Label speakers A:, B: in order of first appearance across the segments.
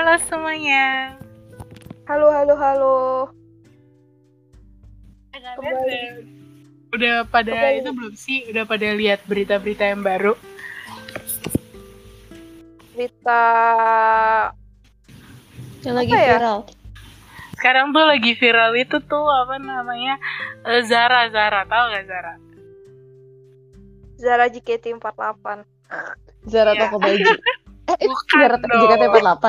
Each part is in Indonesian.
A: Halo semuanya.
B: Halo, halo, halo.
A: Kembali. Udah pada
B: Kembali.
A: itu belum sih? Udah pada lihat berita-berita yang baru?
B: Berita
C: Yang lagi
B: ya?
C: viral.
A: Sekarang tuh lagi viral itu tuh apa namanya? Eh, Zara, Zara. Tahu gak Zara?
B: Zara JKT48.
C: Zara
A: Iya.
C: toko baju. Eh, itu
A: Bukan
C: Zara
A: dong.
C: JKT48.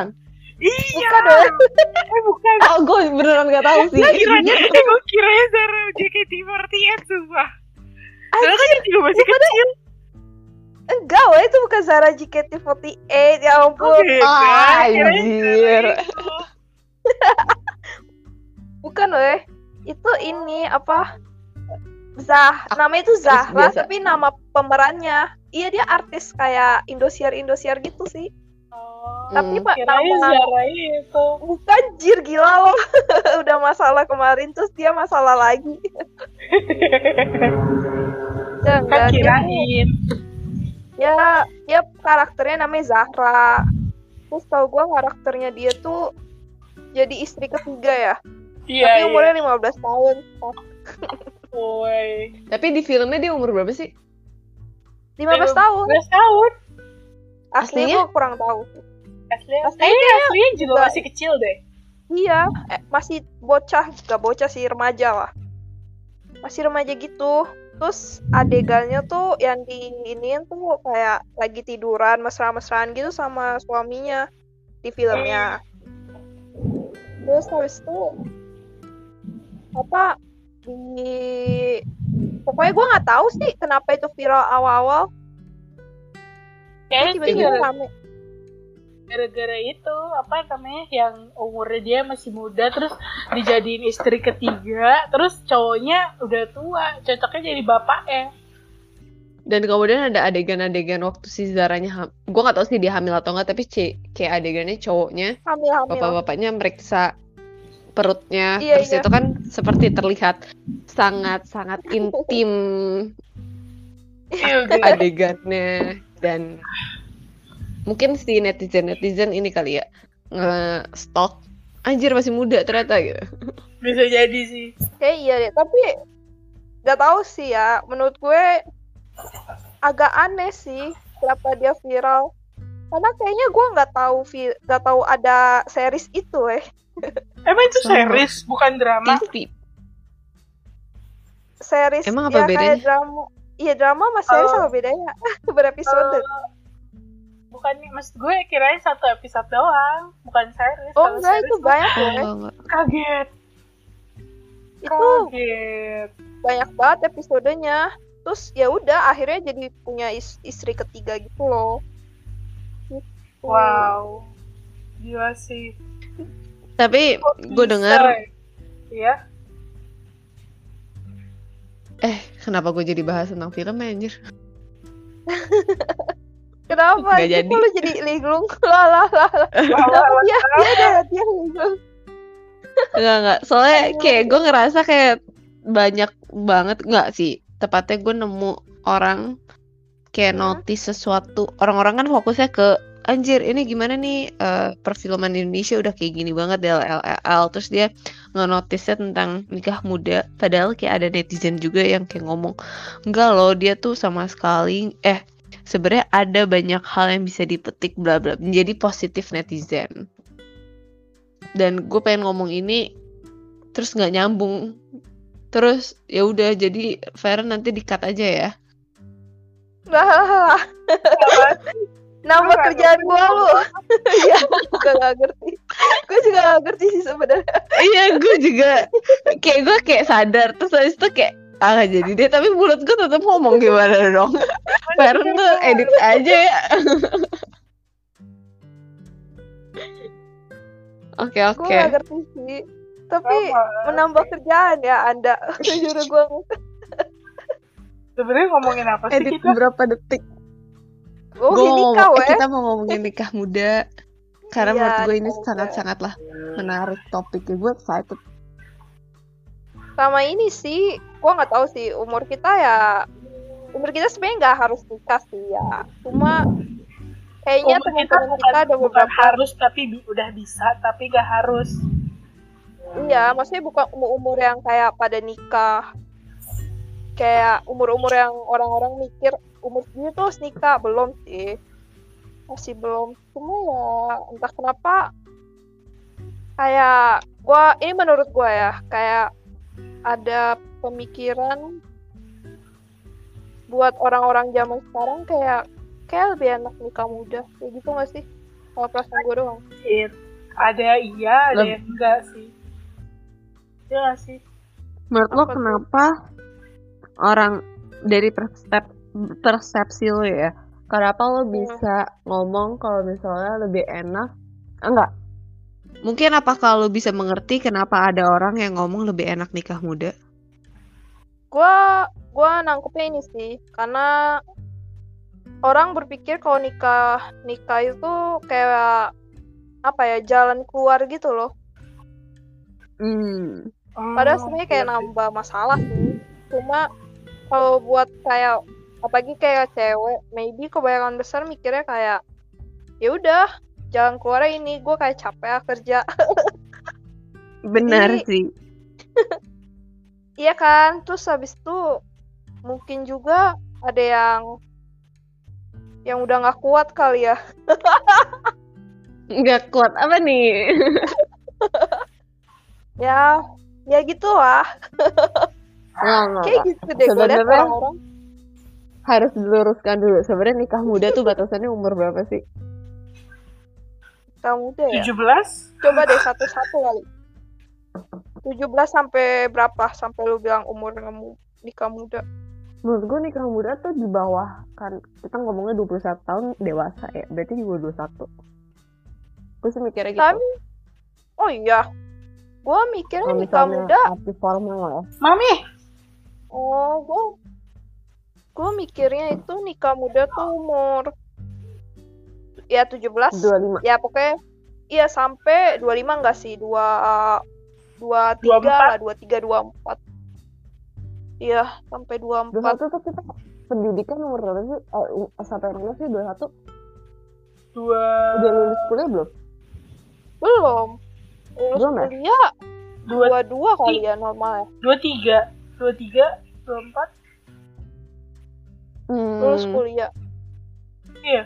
A: Iya.
B: Bukan dong.
A: Eh bukan.
C: Oh, gue beneran gak tahu sih.
A: Gue kira, gue kira Zara JKT48 sumpah. Soalnya kan juga masih kecil.
B: Enggak, weh, itu bukan Zara JKT48. Ya ampun.
A: beda.
C: Ah, anjir.
A: Zara.
B: Bukan, weh. Itu ini apa? Zah, namanya itu Zahra,
C: biasa.
B: tapi nama pemerannya. Iya dia artis kayak Indosiar Indosiar gitu sih.
A: Oh,
B: Tapi
C: Hmm.
B: pak
A: kirain
B: nama
A: Zara itu.
B: bukan jir gila loh. Udah masalah kemarin terus dia masalah lagi. Ya,
A: kan kirain.
B: ya dia karakternya namanya Zahra terus tau gue karakternya dia tuh jadi istri ketiga ya
A: Iya,
B: tapi
A: iya.
B: umurnya 15 tahun
A: Woi.
C: Tapi di filmnya dia umur berapa sih?
B: 15 tahun
A: 15 tahun.
B: Aslinya
C: Aslinya?
B: gue kurang tahu.
A: Aslinya,
B: Aslinya
A: aslinya, aslinya juga masih kecil deh.
B: iya eh, masih bocah gak bocah sih remaja lah. Masih remaja gitu. Terus adegannya tuh yang di ini tuh kayak lagi tiduran mesra-mesraan gitu sama suaminya di filmnya. Terus habis itu apa di pokoknya gue nggak tahu sih kenapa itu viral awal-awal
A: Kayaknya
B: tiba-tiba rame?
A: Gara-gara itu apa namanya yang umurnya dia masih muda terus dijadiin istri ketiga terus cowoknya udah tua cocoknya jadi bapaknya.
C: Dan kemudian ada adegan-adegan waktu si Zaranya ham- gue gak tahu sih dia hamil atau enggak tapi c kayak adegannya cowoknya
B: hamil-hamil
C: bapak-bapaknya meriksa perutnya.
B: Iya,
C: terus
B: iya.
C: itu kan seperti terlihat sangat-sangat intim
A: Iya, gitu.
C: adegannya dan mungkin si netizen netizen ini kali ya nge-stalk. Anjir masih muda ternyata gitu.
A: Bisa jadi sih.
B: Kayak iya deh tapi nggak tahu sih ya. Menurut gue agak aneh sih kenapa dia viral. Karena kayaknya gue nggak tahu nggak tahu ada series itu eh.
A: Emang itu series bukan drama?
C: TV
B: series
C: Emang apa
B: ya
C: bedanya?
B: kayak drama iya drama sama series
A: Oh.
B: sama bedanya berepisode
A: bukan maksud gue kirain satu episode doang bukan series.
B: Oh enggak
A: series
B: itu banyak
C: oh,
B: loh eh.
C: enggak.
A: kaget.
B: Itu
A: kaget.
B: banyak banget episodenya. Terus ya udah akhirnya jadi punya is- istri ketiga gitu loh. Gitu.
A: wow. Gila sih.
C: Tapi gue dengar
A: iya
C: eh kenapa gue jadi bahas tentang film ya, anjir
B: kenapa sih?
C: jadi.
B: Lu jadi linglung lah lah lah lah. Kenapa dia dia dia linglung
C: Enggak, enggak. Soalnya kayak gue ngerasa kayak banyak banget enggak sih. Tepatnya gue nemu orang kayak
B: Hmm.
C: notice sesuatu. Orang-orang kan fokusnya ke anjir ini gimana nih eh, perfilman Indonesia udah kayak gini banget DLL terus dia nge-notice tentang nikah muda. Padahal kayak ada netizen juga yang kayak ngomong enggak loh dia tuh sama sekali eh sebenarnya ada banyak hal yang bisa dipetik bla bla menjadi positif netizen. Dan gue pengen ngomong ini terus nggak nyambung. Terus ya udah jadi Feren nanti dikat aja ya.
B: Nama
A: Lu
B: kerjaan gua lu. ya, juga gak ngerti. Gue juga gak ngerti sih sebenarnya.
C: iya gue juga kayak gue kayak sadar terus habis itu kayak ah nggak jadi deh tapi mulut gue tetap ngomong gimana dong Feren tuh edit aja ya oke
B: Gue
C: oke
B: gak ngerti sih. Tapi
A: Sama.
B: menambah kerjaan ya Anda. Jujur gue
A: sebenarnya ngomongin apa sih
C: edit
A: kita
C: berapa detik
B: Oh, ini
C: ngomong-
B: kau
C: eh, kita mau ngomongin nikah muda karena
B: Iya,
C: menurut gue ini
B: nikah muda.
C: sangat-sangat lah menarik topiknya gue excited
B: Sama ini sih, gue nggak tahu sih umur kita ya. Umur kita sebenarnya nggak harus nikah sih ya. Cuma kayaknya
A: Umur kita bukan,
B: kita ada
A: bukan
B: beberapa
A: harus tapi bi- udah bisa tapi gak harus.
B: Iya, maksudnya bukan umur-umur yang kayak pada nikah. Kayak umur-umur yang orang-orang mikir umur segini tuh harus nikah. Belum sih. Masih belum. Cuma ya entah kenapa kayak gua ini menurut gua ya, kayak ada pemikiran buat orang-orang zaman sekarang kayak kayak lebih enak nikah muda. Kayak gitu gak sih? Kalau perasaan gue doang.
A: Ada iya, ada
C: Leb-
A: yang enggak sih. Iya gak sih?
C: Menurut lo
B: Apa tuh?
C: kenapa orang dari persep, persepsi lo ya, kenapa lo
B: Hmm.
C: bisa ngomong kalau misalnya lebih enak? Enggak. Mungkin apakah lo bisa mengerti kenapa ada orang yang ngomong lebih enak nikah muda?
B: gua gua nangkepnya ini sih karena orang berpikir kalau nikah nikah itu kayak apa ya jalan keluar gitu loh
C: Hmm.
B: padahal
A: Oh,
B: sebenarnya kayak
A: iya
B: nambah masalah sih cuma kalau buat kayak apalagi kayak cewek maybe kebanyakan besar mikirnya kayak ya udah jalan keluar ini gue kayak capek ah kerja.
C: Benar
B: Jadi-
C: sih.
B: iya kan terus habis itu mungkin juga ada yang yang udah nggak kuat kali ya.
C: Nggak kuat apa nih?
B: ya ya gitu lah.
C: Nggak, nggak,
B: kayak gitu deh gue liat orang-orang
C: Harus diluruskan dulu. Sebenarnya nikah muda tuh batasannya umur berapa sih?
B: nikah muda ya
A: 17?
B: coba deh satu-satu kali 17 sampai berapa sampai lu bilang umur kamu nikah muda
C: Menurut gue nikah muda tuh di bawah kan kita ngomongnya 21 tahun dewasa ya. Berarti juga 21. Gue sih mikirnya gitu.
B: Tapi, oh iya gue mikirnya
C: Kalau
B: nikah muda
C: arti formal ya.
A: Mami,
B: oh gue gue mikirnya itu nikah muda tuh umur ya 17
C: 25.
B: ya pokoknya iya sampai 25 enggak sih? 2 23 24. lah, 23 24. Iya, sampai 24.
C: 21 tuh kita pendidikan umur berapa sih? Eh, um, sampai mana sih 21.
A: Dua
C: Udah lulus kuliah belum?
B: Belum. Lulus
C: belum, ya?
B: kuliah. Ya? 22
A: kalau ya normalnya. 23, 23, 24,
C: Hmm,
B: lulus kuliah.
A: Iya.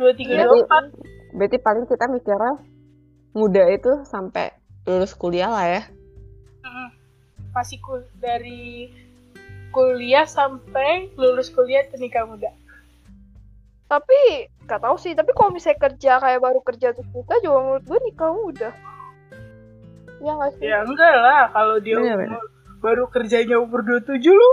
A: Dua tiga
B: Iya,
A: dua empat.
C: berarti paling kita mikirnya muda itu sampai lulus kuliah lah ya.
A: Mm. masih kul dari kuliah sampai lulus kuliah itu nikah muda.
B: Tapi gak tahu sih tapi kalau misalnya kerja kayak baru kerja terus nikah juga menurut gue nikah muda. Iya gak sih?
A: ya enggak lah kalau dia
C: Bener,
A: umur, baru kerjanya umur 27 lu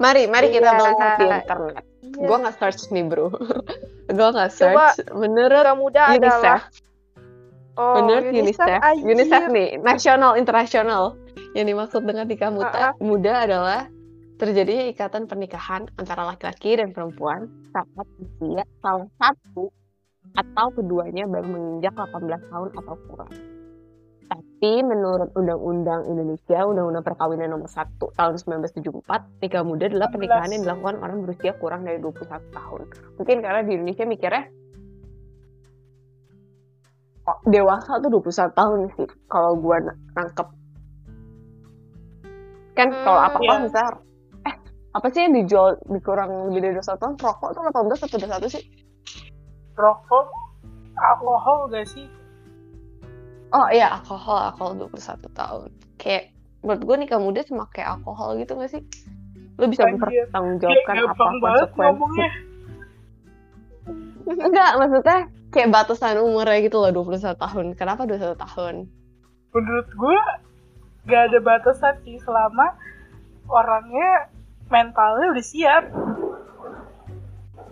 C: Mari, mari kita
B: Iya.
C: melihat di internet.
B: Iya.
C: Gue nggak search nih bro. Gue nggak
B: Coba
C: search. Menurut
B: nikah muda adalah
C: UNICEF,
B: oh,
C: menurut UNICEF,
B: anjir.
C: UNICEF nih, nasional, internasional. Yang dimaksud dengan nikah muda,
B: Ah, ah.
C: muda adalah terjadinya ikatan pernikahan antara laki-laki dan perempuan saat usia salah satu atau keduanya baru menginjak 18 tahun atau kurang. Tapi menurut Undang-Undang Indonesia, Undang-Undang Perkawinan Nomor 1 tahun 1974, nikah muda adalah
A: 18.
C: pernikahan yang dilakukan orang berusia kurang dari 21 tahun. Mungkin karena di Indonesia mikirnya oh, dewasa tuh 21 tahun sih kalau gua na- nangkep. Kan kalau
B: Hmm,
C: apa-apa
A: iya.
C: misalnya eh apa sih yang dijual dikurang lebih dari 21 tahun? Rokok tuh 18 atau 21 sih?
A: rokok alkohol gak sih
C: Oh iya, alkohol, alkohol 21 tahun. Kayak menurut gue nikah muda cuma kayak alkohol gitu gak sih? Lo bisa mempertanggungjawabkan apa konsekuensi. Enggak, maksudnya kayak batasan umurnya gitu loh 21 tahun. Kenapa 21 tahun?
A: menurut gue gak ada batasan sih selama orangnya mentalnya udah siap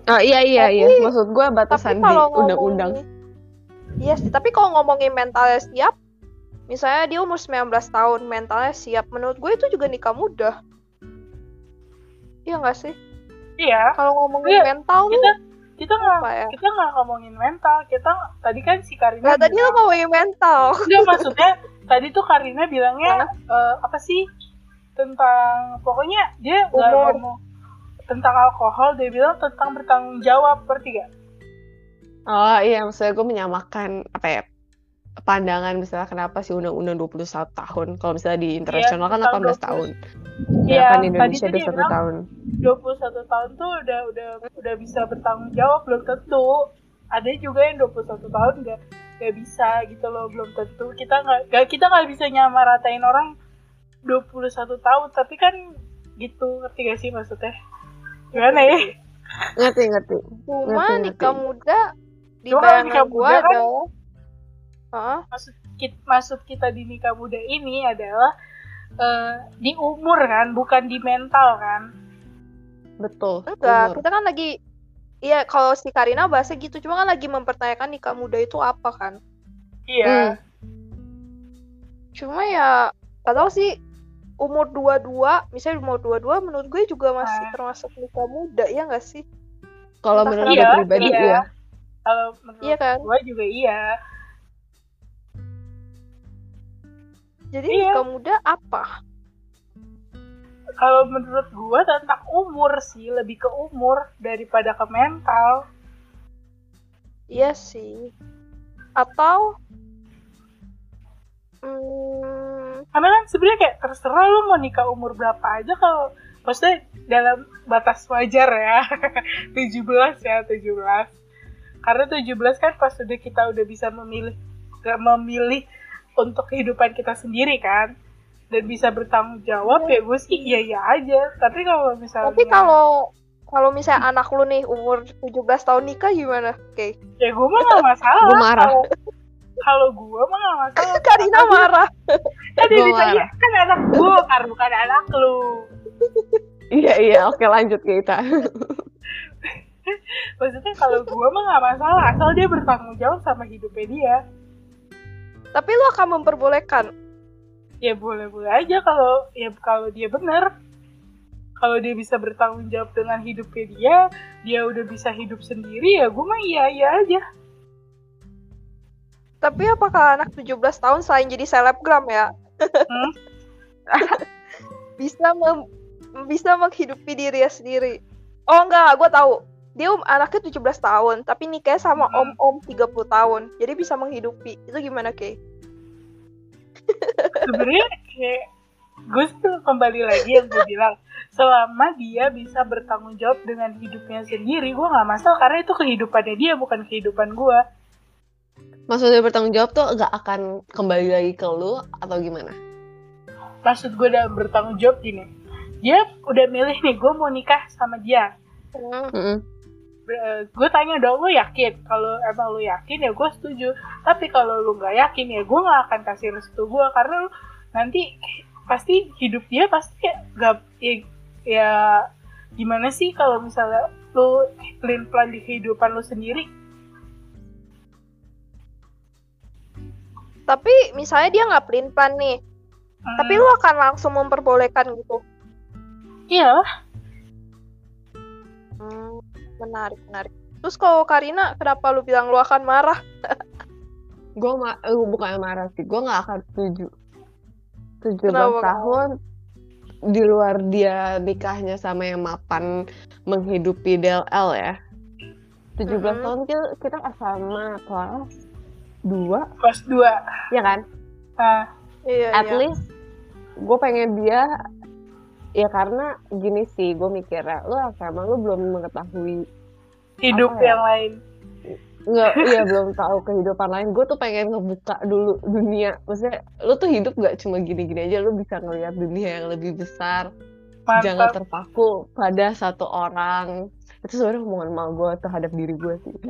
C: Oh iya iya
B: Tapi-
C: iya, maksud gue batasan di undang-undang.
B: Iya sih tapi kalau ngomongin mentalnya siap misalnya dia umur 19 tahun mentalnya siap menurut gue itu juga nikah muda. Iya nggak sih?
A: Iya.
B: Kalau ngomongin
A: Iya,
B: mental
A: kita kita nggak
B: ya?
A: kita nggak ngomongin mental kita tadi kan si Karina
B: Nah, tadi lo
A: bilang-
B: ngomongin mental.
A: Enggak maksudnya tadi tuh Karina bilangnya eh, apa sih? Tentang pokoknya dia nggak ngomong tentang alkohol dia bilang tentang bertanggung jawab berarti gak?
C: Oh iya, maksudnya gue menyamakan apa ya pandangan misalnya kenapa sih undang-undang 21 tahun kalau misalnya di internasional kan 18 tahun.
A: Iya,
C: kan Indonesia
A: tuh dia
C: 21
A: bilang
C: tahun.
A: 21 tahun tuh udah udah udah bisa bertanggung jawab belum tentu. Ada juga yang 21 tahun nggak nggak bisa gitu loh belum tentu. Kita nggak nggak- kita nggak bisa nyamaratain orang 21 tahun tapi kan gitu ngerti gak sih maksudnya? Gimana ya?
C: Ngerti, ngerti.
B: Cuma
C: Ngerti,
B: nikah
C: ngerti.
B: muda di
A: Cuma
B: bayangan
A: nikah
B: gua
A: muda kan-
B: adalah Hah?
A: maksud kita, maksud kita di nikah muda ini adalah eh, di umur kan, bukan di mental kan.
C: Betul.
B: Enggak,
C: umur.
B: kita kan lagi Iya, kalau si Karina bahasa gitu, cuma kan lagi mempertanyakan nikah muda itu apa kan?
A: Iya.
B: Cuma ya, gak tau sih, umur 22, misalnya umur 22, menurut gue juga masih
A: Ah.
B: termasuk nikah muda, ya gak sih?
C: Kalau menurut
A: kenapa.
C: gue pribadi
A: Iya.
C: ya.
A: Kalau menurut
B: Iya kan?
A: gua juga iya.
B: Jadi
A: Iya.
B: nikah muda apa?
A: Kalau menurut gua tentang umur sih, lebih ke umur daripada ke mental.
B: Iya sih. Atau... Hmm,
A: Karena kan sebenarnya kayak terserah lu mau nikah umur berapa aja kalau maksudnya dalam batas wajar ya. 17 ya, 17. Karena 17 kan pas udah kita udah bisa memilih gak memilih untuk kehidupan kita sendiri kan dan bisa bertanggung jawab ya gue sih iya iya aja tapi kalau misalnya
B: tapi kalau kalau misalnya anak lu nih umur 17 tahun nikah gimana? Oke.
A: ya gue mah gak masalah
C: Gue marah.
A: Kalau- kalau gue mah gak masalah
B: Karina marah.
A: kan dia
C: Gua
A: ditanya kan anak gue kan bukan anak lu
C: Iya, iya. Oke, lanjut kita.
A: maksudnya kalau gue mah gak masalah asal dia bertanggung jawab sama hidupnya dia
B: Tapi lu akan memperbolehkan.
A: ya boleh boleh aja kalau ya kalau dia benar kalau dia bisa bertanggung jawab dengan hidupnya dia dia udah bisa hidup sendiri ya gue mah iya iya aja
B: Tapi apakah anak 17 tahun selain jadi selebgram ya?
A: Hmm?
B: bisa mem- bisa menghidupi dirinya sendiri. Oh enggak, gue tahu. Dia um- anaknya 17 tahun, tapi nikahnya sama
A: Hmm.
B: om-om 30 tahun. Jadi bisa menghidupi. Itu gimana, Kay?
A: sebenarnya kayak gue tuh kembali lagi yang gue bilang selama dia bisa bertanggung jawab dengan hidupnya sendiri gue nggak masalah karena itu kehidupannya dia bukan kehidupan gue
C: Maksudnya bertanggung jawab tuh gak akan kembali lagi ke lu atau gimana?
A: maksud gue dalam bertanggung jawab gini dia udah milih nih gue mau nikah sama dia
B: Hmm.
C: Mm-mm.
A: gue tanya dong lu yakin? Kalau emang lu yakin ya gue setuju. Tapi kalau lu nggak yakin ya gue nggak akan kasih restu gue karena lu nanti pasti hidup dia pasti gak ya, ya gimana sih kalau misalnya lu plan plan di kehidupan lu sendiri?
B: Tapi misalnya dia nggak pelin plan nih,
A: Hmm,
B: tapi lu akan langsung memperbolehkan gitu.
A: iya
B: menarik, menarik. Terus kalau Karina, kenapa lu bilang lu akan marah?
C: Gue ma eh, bukan marah sih, gue gak akan setuju. 17
B: Kenapa,
C: tahun di luar dia nikahnya sama yang mapan menghidupi DLL ya. 17
B: Mhm.
C: tahun kita, kita sama kelas 2,
A: kelas dua
C: ya kan?
A: nah,
B: Iya,
C: At
B: iya.
C: least gue pengen dia ya karena gini sih gue mikirnya lu SMA lu belum mengetahui
A: hidup
C: ya?
A: yang lain.
C: Nggak iya belum tahu kehidupan lain. Gue tuh pengen ngebuka dulu dunia. Maksudnya lu tuh hidup gak cuma gini-gini aja lu bisa ngelihat dunia yang lebih besar. Jangan
A: mantap
C: terpaku pada satu orang. Itu sebenarnya omongan mal gue terhadap diri gue sih.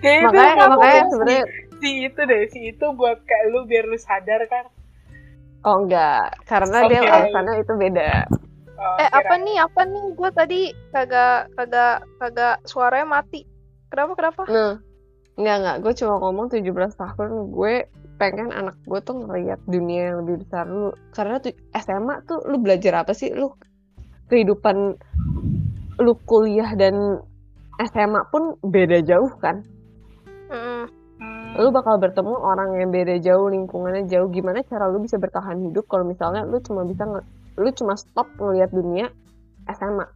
A: Itu
C: makanya makanya sebenarnya
A: si itu deh si itu buat kayak lu biar lu sadar kan
C: oh enggak karena dia
A: Oke.
C: alasannya itu beda
A: Oh,
B: Eh, apa nih? Apa nih? Gue tadi kagak kagak kagak suaranya mati. Kenapa? Kenapa?
C: Nah, enggak enggak, gue cuma ngomong 17 tahun gue pengen anak gue tuh ngeliat dunia yang lebih besar dulu. Karena tuh SMA tuh lu belajar apa sih? Lu kehidupan lu kuliah dan SMA pun beda jauh kan?
B: Mm-mm.
A: Hmm,
C: Lu bakal bertemu orang yang beda jauh, lingkungannya jauh. Gimana cara lu bisa bertahan hidup kalau misalnya lu cuma bisa lu cuma stop ngelihat dunia SMA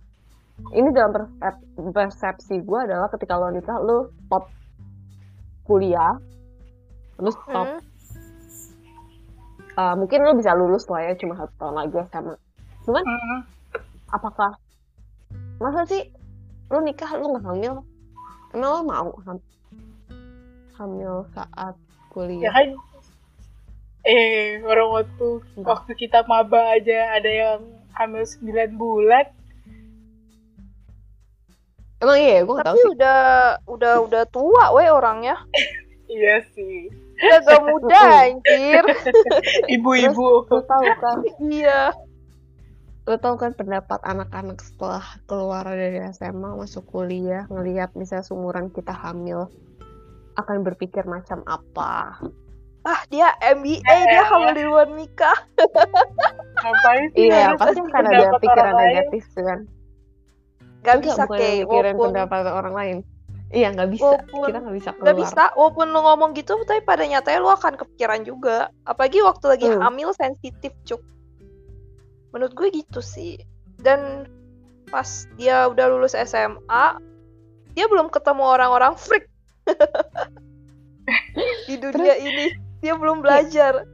C: ini dalam persep- persepsi gue adalah ketika lo nikah lu stop kuliah lu stop
B: Hmm.
C: uh, mungkin lu bisa lulus lah ya cuma satu tahun lagi SMA cuman
A: Mm-mm.
C: apakah masa sih lu nikah lu nggak hamil emang lo mau hamil saat
A: ya
C: kuliah
A: kan? Eh orang waktu
C: Enggak.
A: waktu kita maba aja ada yang hamil 9 bulan.
C: Emang iya gue nggak tahu
B: Tapi
C: sih.
B: udah udah udah tua weh orangnya.
A: iya sih.
B: Udah gak muda anjir.
A: ibu-ibu.
C: Lu tahu kan?
B: Iya.
C: lu tahu kan pendapat anak-anak setelah keluar dari SMA masuk kuliah ngelihat misalnya seumuran kita hamil akan berpikir macam apa.
B: Ah dia MBA dia hamil di luar nikah.
A: ngapain sih?
C: Iya pasti kan ada pikiran negatif kan.
B: Gak
C: Enggak,
B: bisa
C: bukan
B: kayak walaupun
C: pendapat orang lain. Iya nggak bisa.
B: Walaupun-
C: kita nggak bisa keluar.
B: Gak bisa, walaupun lu ngomong gitu, tapi pada nyatanya lu akan kepikiran juga. Apalagi waktu lagi
C: Hmm.
B: hamil sensitif, cuk. Menurut gue gitu sih. Dan pas dia udah lulus SMA, dia belum ketemu orang-orang freak di dunia ini. Dia belum belajar.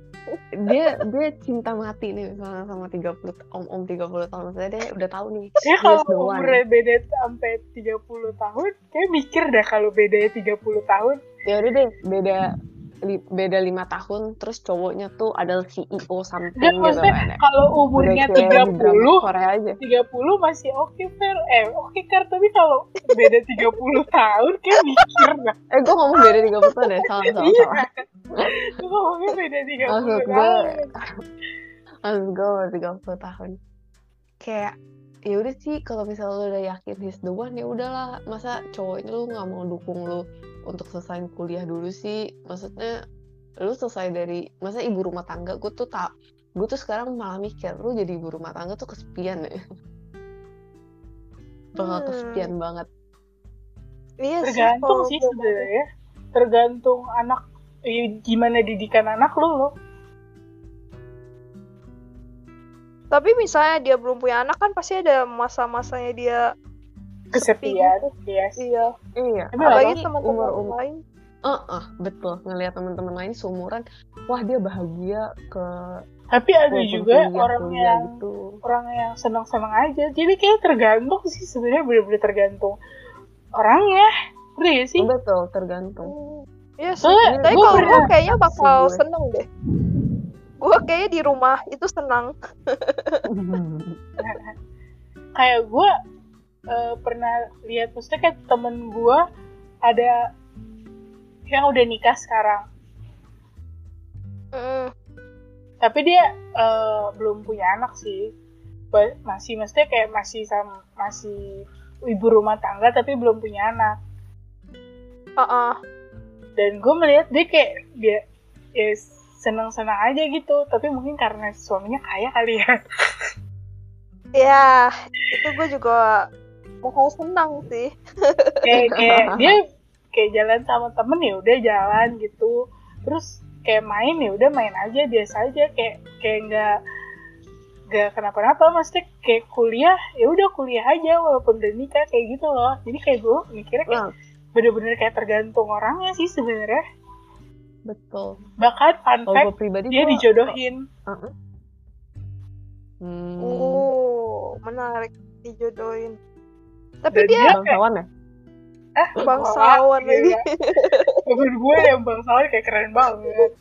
C: dia dia cinta mati nih misalnya sama 30 om om 30 tahun maksudnya dia udah tahu nih
A: Ya kalau umurnya beda sampai 30 tahun, kayak mikir dah kalau bedanya 30 tahun.
C: ya udah deh beda li- beda lima tahun terus cowoknya tuh adalah CEO something
A: Enggak,
C: gitu
A: maksudnya
C: kan ya.
A: kalau umurnya 30,
C: Korea aja
A: 30 masih oke, Fer. Eh, oke, Kar. Tapi kalau beda 30 tahun, kayak mikir dah.
C: eh gue ngomong beda 30 tahun ya salah salah
A: Iya.
C: salah
A: Lu ngomongnya beda 30
C: maksud gue
A: tahun.
C: maksud gue umur 30 tahun kayak ya udah sih kalau misalnya lu udah yakin he's the one ya udahlah masa cowoknya lu nggak mau dukung lu untuk selesai kuliah dulu sih maksudnya lu selesai dari masa ibu rumah tangga gue tuh tak gue tuh sekarang malah mikir lu jadi ibu rumah tangga tuh kesepian ya bakal
B: Hmm.
C: kesepian banget
B: Iya sih.
A: Tergantung sih sebenarnya. Tergantung anak eh, gimana didikan anak lu loh.
B: Tapi misalnya dia belum punya anak kan pasti ada masa-masanya dia
A: Kesepian, iya sih.
B: iya.
C: iya
A: Tapi
B: Apalagi teman-teman
C: umur-umur
B: lain.
C: eh eh, betul ngelihat teman-teman lain seumuran wah dia bahagia ke
A: Tapi ada juga
C: kuliah,
A: orang
C: kuliah
A: yang
C: gitu
A: orang yang senang-senang aja. Jadi kayak tergantung sih sebenarnya bener-bener tergantung orangnya. Ngerti gak sih?
C: betul tergantung
B: Hmm, Iya sih.
A: Soalnya
B: Tapi kalau gue kayaknya bakal
C: gue.
B: seneng deh. Gue kayaknya di rumah itu senang.
A: kayak gue eh, pernah lihat maksudnya kayak temen gue ada yang udah nikah sekarang.
B: Mm,
A: tapi dia eh, belum punya anak sih. Masih maksudnya kayak masih sama masih ibu rumah tangga tapi belum punya anak.
B: Uh-uh.
A: dan gue melihat dia kayak dia ya senang-senang aja gitu. Tapi mungkin karena suaminya kaya kali ya.
B: Ya, itu gue juga bakal senang sih.
A: kayak kayak dia kayak jalan sama temen ya udah jalan gitu terus kayak main ya udah main aja biasa aja kayak kayak nggak nggak kenapa-napa maksudnya kayak kuliah ya udah kuliah aja walaupun udah nikah kayak gitu loh jadi kayak gue mikirnya kayak bener-bener kayak tergantung orangnya sih sebenarnya
C: betul
A: bahkan fun
C: kalau
A: fact
C: gue pribadi
A: dia
C: gua-
A: dijodohin
C: Uh-uh. Hmm.
B: Oh, menarik dijodohin. Tapi
A: Dan
B: dia
A: dia
C: bangsawan ya
A: eh
B: bangsawan
A: wah,
B: lagi.
A: gila. menurut gue yang bangsawan kayak keren banget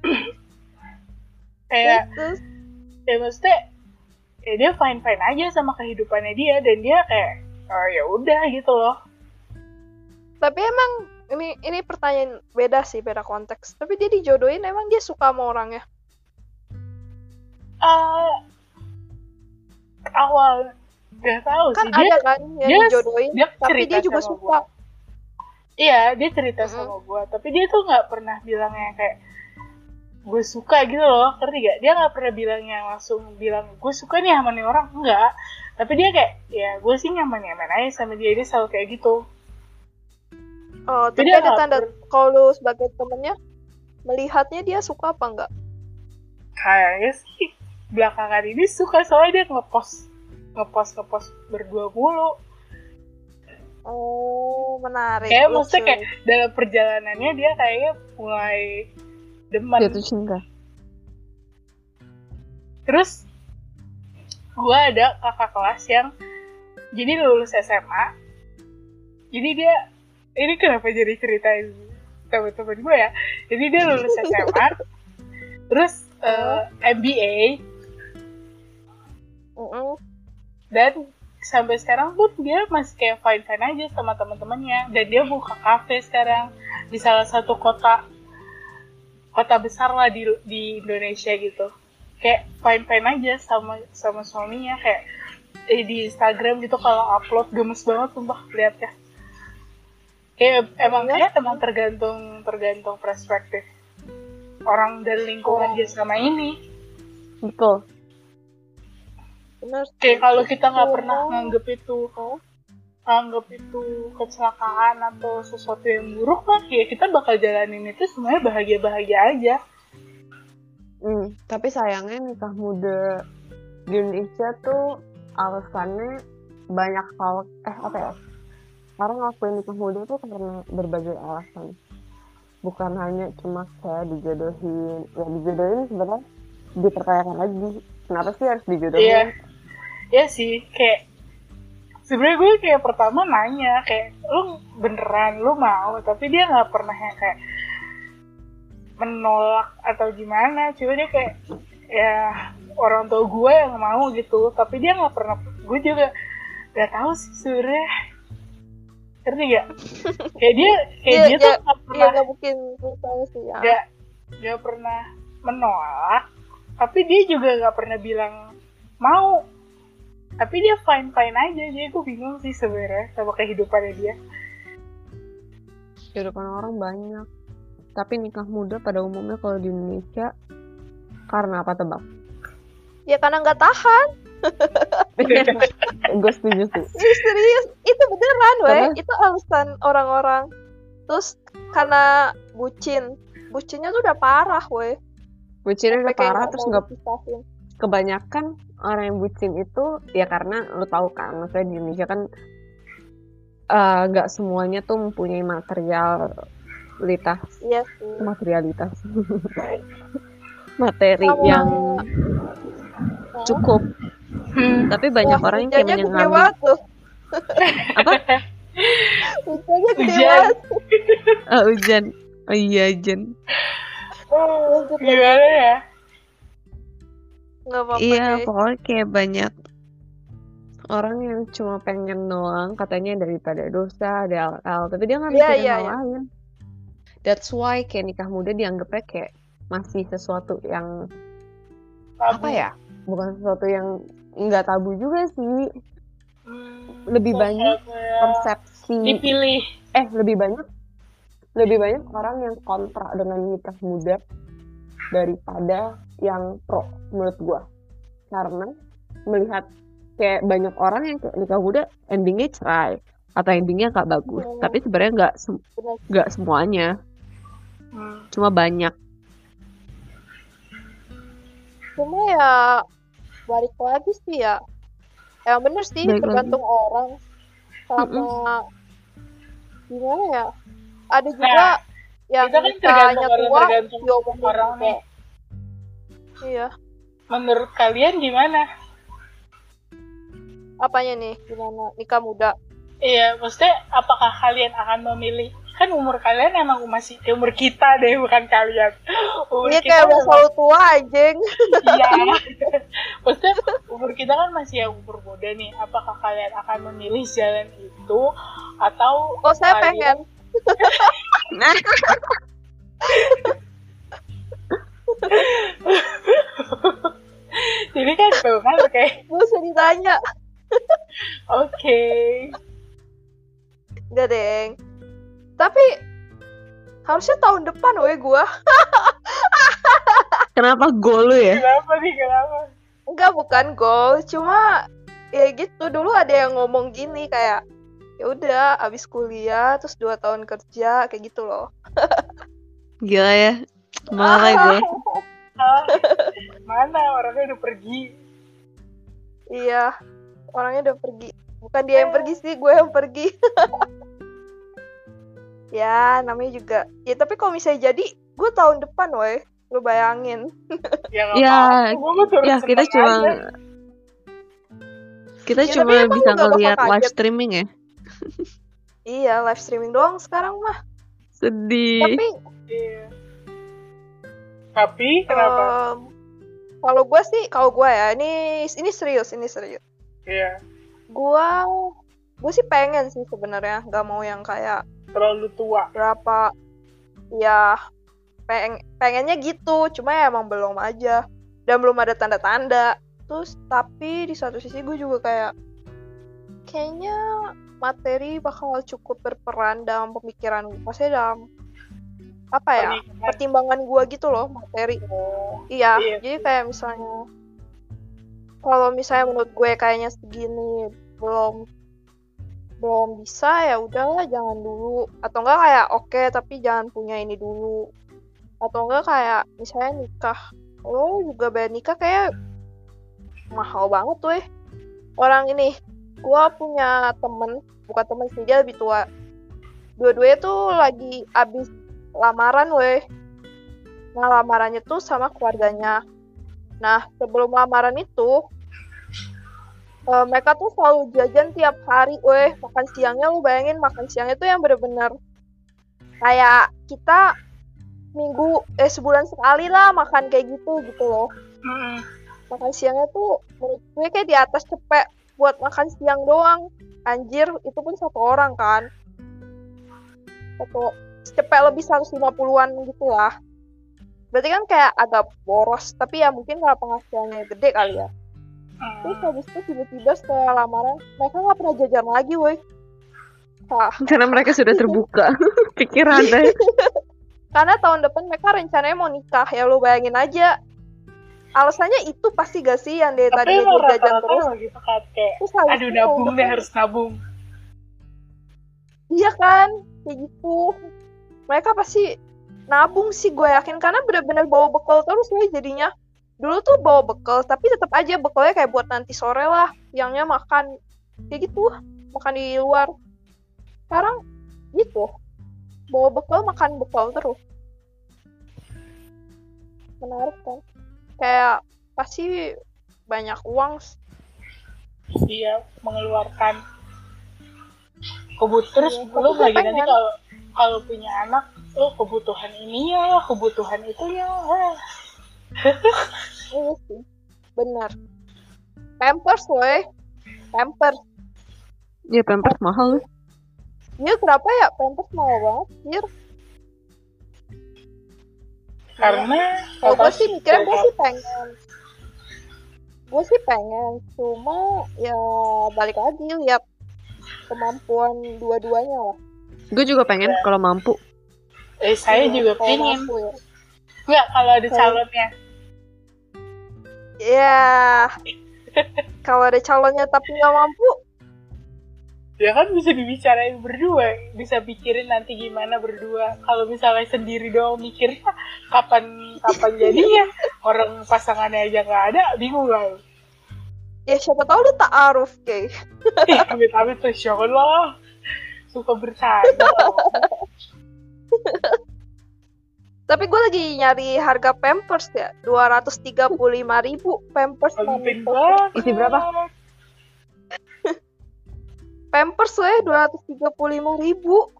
A: kayak
B: Terus,
A: ya maksudnya ya dia fine fine aja sama kehidupannya dia dan dia kayak oh, ya udah gitu loh
B: tapi emang ini ini pertanyaan beda sih, beda konteks. Tapi dia dijodohin emang dia suka sama orangnya.
A: Eh awal nggak tahu
B: Kan
A: sih dia
B: ada kan yang
A: dia-
B: dijodohin,
A: dia
B: tapi dia juga suka.
A: gua. iya dia cerita
B: Mm-mm.
A: sama gue tapi dia tuh nggak pernah bilang yang kayak gue suka gitu loh ngerti gak dia nggak pernah bilang yang langsung bilang gue suka nih sama nih orang enggak tapi dia kayak ya gue sih nyaman nyaman aja sama dia dia selalu kayak gitu
B: Oh, tapi ada tanda kalau lu sebagai temennya melihatnya dia suka apa enggak?
A: kayaknya sih belakangan ini suka soalnya dia ngepost ngepost ngepost berdua mulu
B: Oh, menarik.
A: kayak
B: lucu.
A: maksudnya kayak dalam perjalanannya dia kayaknya mulai demen
D: Jatuh cinta.
A: terus gue ada kakak kelas yang jadi lulus SMA jadi dia ini kenapa jadi ceritain teman-teman gue ya jadi dia lulus SMA terus eh, MBA
B: Mm-mm.
A: Dan sampai sekarang pun dia masih kayak fine fine aja sama teman-temannya. Dan dia buka kafe sekarang di salah satu kota kota besar lah di di Indonesia gitu. Kayak fine fine aja sama sama suaminya. Kayak eh, di Instagram gitu kalau upload gemes banget sumpah liatnya kayak emang ya emang tergantung tergantung perspektif orang dan lingkungan dia sama ini.
D: Betul.
B: Bener. sih.
A: kayak kalau kita nggak
B: Oh.
A: pernah nganggep itu anggap itu kecelakaan atau sesuatu yang buruk lah ya kita bakal jalanin itu semuanya bahagia bahagia aja
C: Hmm, tapi sayangnya nikah muda di Indonesia tuh alasannya banyak hal eh apa ya orang ngelakuin nikah muda tuh karena berbagai alasan bukan hanya cuma kayak dijodohin ya dijodohin sebenarnya diperkayakan lagi kenapa sih harus dijodohin
A: Iya. Ya sih kayak sebenarnya gue kayak pertama nanya kayak lu beneran lu mau? Tapi dia nggak pernah yang kayak menolak atau gimana. Cuma dia kayak ya orang tua gue yang mau gitu. Tapi dia nggak pernah gue juga nggak tahu sih sebenarnya ngerti gak kayak dia kayak
B: Iya,
A: dia tuh
B: iya,
A: nggak
B: Iya
A: pernah
B: nggak mungkin sih ya.
A: nggak pernah menolak. Tapi dia juga nggak pernah bilang mau tapi dia fine fine aja jadi gue bingung sih sebenarnya sama kehidupannya dia
C: kehidupan orang banyak tapi nikah muda pada umumnya kalau di Indonesia karena apa tebak
B: Ya karena nggak tahan.
C: gue setuju sih
B: Ih, serius, itu beneran weh.
C: Karena-
B: Itu alasan orang-orang. Terus karena bucin, bucinnya tuh udah parah weh.
C: bucinnya udah parah terus nggak. Kebanyakan orang yang bucin itu ya karena lo tahu kan maksudnya di Indonesia kan eh, nggak semuanya tuh mempunyai materialitas
B: Iya sih.
C: materialitas materi
B: Sama-
C: yang cukup
A: Hmm.
C: tapi banyak
B: Wah,
C: orang yang kayak
B: tuh.
C: apa
B: Hujannya gede
A: Hujan.
B: banget.
D: Oh, hujan. Oh iya, hujan.
B: Lanjut,
A: gimana ya
B: Nggak apa-apa
D: Iya,
B: deh.
D: pokoknya kayak banyak
C: orang yang cuma pengen doang katanya daripada dosa ada LL tapi dia nggak
B: Iya,
C: mikirin
B: iya,
C: hal
B: iya.
C: lain. That's why kayak nikah muda dianggapnya kayak masih sesuatu yang apa ya? Bukan sesuatu yang nggak tabu juga sih.
A: Hmm,
C: lebih banyak
A: kayak
C: persepsi.
A: dipilih.
C: Eh lebih banyak lebih banyak orang yang kontra dengan nikah muda daripada yang pro menurut gua karena melihat kayak banyak orang yang kayak nikah muda endingnya cerai atau endingnya nggak bagus
B: Hmm.
C: tapi sebenarnya nggak sem- nggak semuanya
A: Hmm.
C: cuma banyak
B: Cuma ya balik lagi sih ya. Yang bener sih
D: Balik
B: tergantung orang sama gimana ya. Ada juga yang
A: itu kan
B: nikahnya
A: tergantung orang
B: tua
A: tergantung
B: diomongin
A: orang nih
B: Iya.
A: menurut kalian gimana
B: Apanya nih? Gimana nikah muda?
A: Iya, maksudnya apakah kalian akan memilih? Kan umur kalian emang masih eh, umur kita deh, bukan kalian. Umur
B: Ini
A: kita
B: kayak udah selalu tua anjing.
A: Iya. maksudnya umur kita kan masih yang umur muda nih. Apakah kalian akan memilih jalan itu atau
B: Oh saya
A: kalian-
B: pengen.
A: Jadi kan tuh kan oke.
B: Gue usah ditanya.
A: Oke.
B: Enggak deng. Tapi harusnya tahun depan weh gua.
D: Kenapa goal lu ya?
A: Kenapa nih? Kenapa?
B: Enggak bukan goal, cuma ya gitu dulu ada yang ngomong gini kayak ya udah abis kuliah terus dua tahun kerja kayak gitu loh.
D: Gila ya. Malah gue.
A: Mana orangnya udah pergi
B: Iya, orangnya udah pergi. Bukan dia yang pergi sih, gue yang pergi. ya, namanya juga. Ya, tapi kalau misalnya jadi, gue tahun depan, woi. Lu bayangin.
A: ya
C: Ya, ya kita cuma kita
B: Ya,
C: cuma bisa ngeliat live
B: kaget.
C: streaming ya.
B: Iya, live streaming doang sekarang mah.
C: Sedih.
B: Tapi,
A: Iya. Tapi kenapa?
B: Em, kalau gue sih, kalau gue ya, ini ini serius, ini serius.
A: Iya.
B: Gue, gue sih pengen sih sebenarnya, nggak mau yang kayak
A: terlalu tua.
B: berapa ya peng pengennya gitu cuma ya emang belum aja dan belum ada tanda-tanda. Terus tapi di satu sisi gue juga kayak kayaknya materi bakal cukup berperan dalam pemikiran gue maksudnya dalam apa ya?
A: Pernikahan.
B: pertimbangan gue gitu loh materi. Iya
A: Iya.
B: jadi kayak misalnya kalau misalnya menurut gue kayaknya segini belum belum bisa ya udahlah jangan dulu. Atau enggak kayak oke tapi jangan punya ini dulu. Atau enggak kayak misalnya nikah. Lo juga bayar nikah kayak mahal banget tuh eh orang ini gua punya temen bukan temen sih dia lebih tua. Dua-duanya tuh lagi abis lamaran weh. Nah lamarannya tuh sama keluarganya. Nah sebelum lamaran itu eh, mereka tuh selalu jajan tiap hari weh. Makan siangnya lu bayangin makan siangnya tuh yang bener-bener kayak kita minggu eh sebulan sekali lah makan kayak gitu gitu loh. Makan siangnya tuh menurut gue kayak di atas cepet buat makan siang doang. Anjir itu pun satu orang kan. Satu cepet lebih 150-an gitu lah berarti kan kayak agak boros tapi ya mungkin kalau penghasilannya gede kali ya. Terus
A: Mm.
B: habis itu tiba-tiba setelah lamaran mereka nggak pernah jajan lagi woi.
C: Karena mereka sudah terbuka pikirannya.
B: karena tahun depan mereka rencananya mau nikah ya lu bayangin aja. Alasannya itu pasti gak sih yang dari
A: tapi
B: tadi gue jajan terus?
A: gitu kan kayak
B: terus
A: aduh nabung deh harus nabung.
B: Iya kan, kayak gitu. Mereka pasti nabung sih gue yakin karena bener-bener bawa bekal terus gue jadinya. Dulu tuh bawa bekal tapi tetap aja bekalnya kayak buat nanti sore lah, siangnya makan kayak gitu, makan di luar. Sekarang gitu, bawa bekal makan bekal terus. Menarik kan? Kayak pasti banyak uang
A: iya mengeluarkan kebut terus
B: Iya,
A: belum lagi nanti kalau kalau punya anak oh kebutuhan ini ya kebutuhan itu ya.
B: Iya sih, benar. Pampers woi, pampers.
C: Ya pampers mahal.
B: Iya kenapa ya pampers mahal banget, Jir?
A: karena
B: Kalau gue sih mikirnya gue sih pengen. Gue sih pengen, cuma ya balik lagi lihat kemampuan dua-duanya lah.
C: Gue juga pengen kalau mampu.
A: eh saya
B: Iya,
A: juga
B: kalau
A: pengen.
B: ya.
A: nggak kalau ada calonnya.
B: Ya, kalau ada calonnya tapi nggak mampu,
A: ya kan bisa dibicarain berdua. Bisa pikirin nanti gimana berdua. Kalau misalnya sendiri doang mikirnya kapan kapan jadinya orang pasangannya aja nggak ada bingung lah.
B: Ya siapa tahu lu tak aruf kayak.
A: amit amit tuh ya Allah suka bercanda.
B: Tapi gue lagi nyari harga pampers ya, 235.000 ribu pampers.
E: Isi berapa?
B: Pampers weh 235.000 ribu.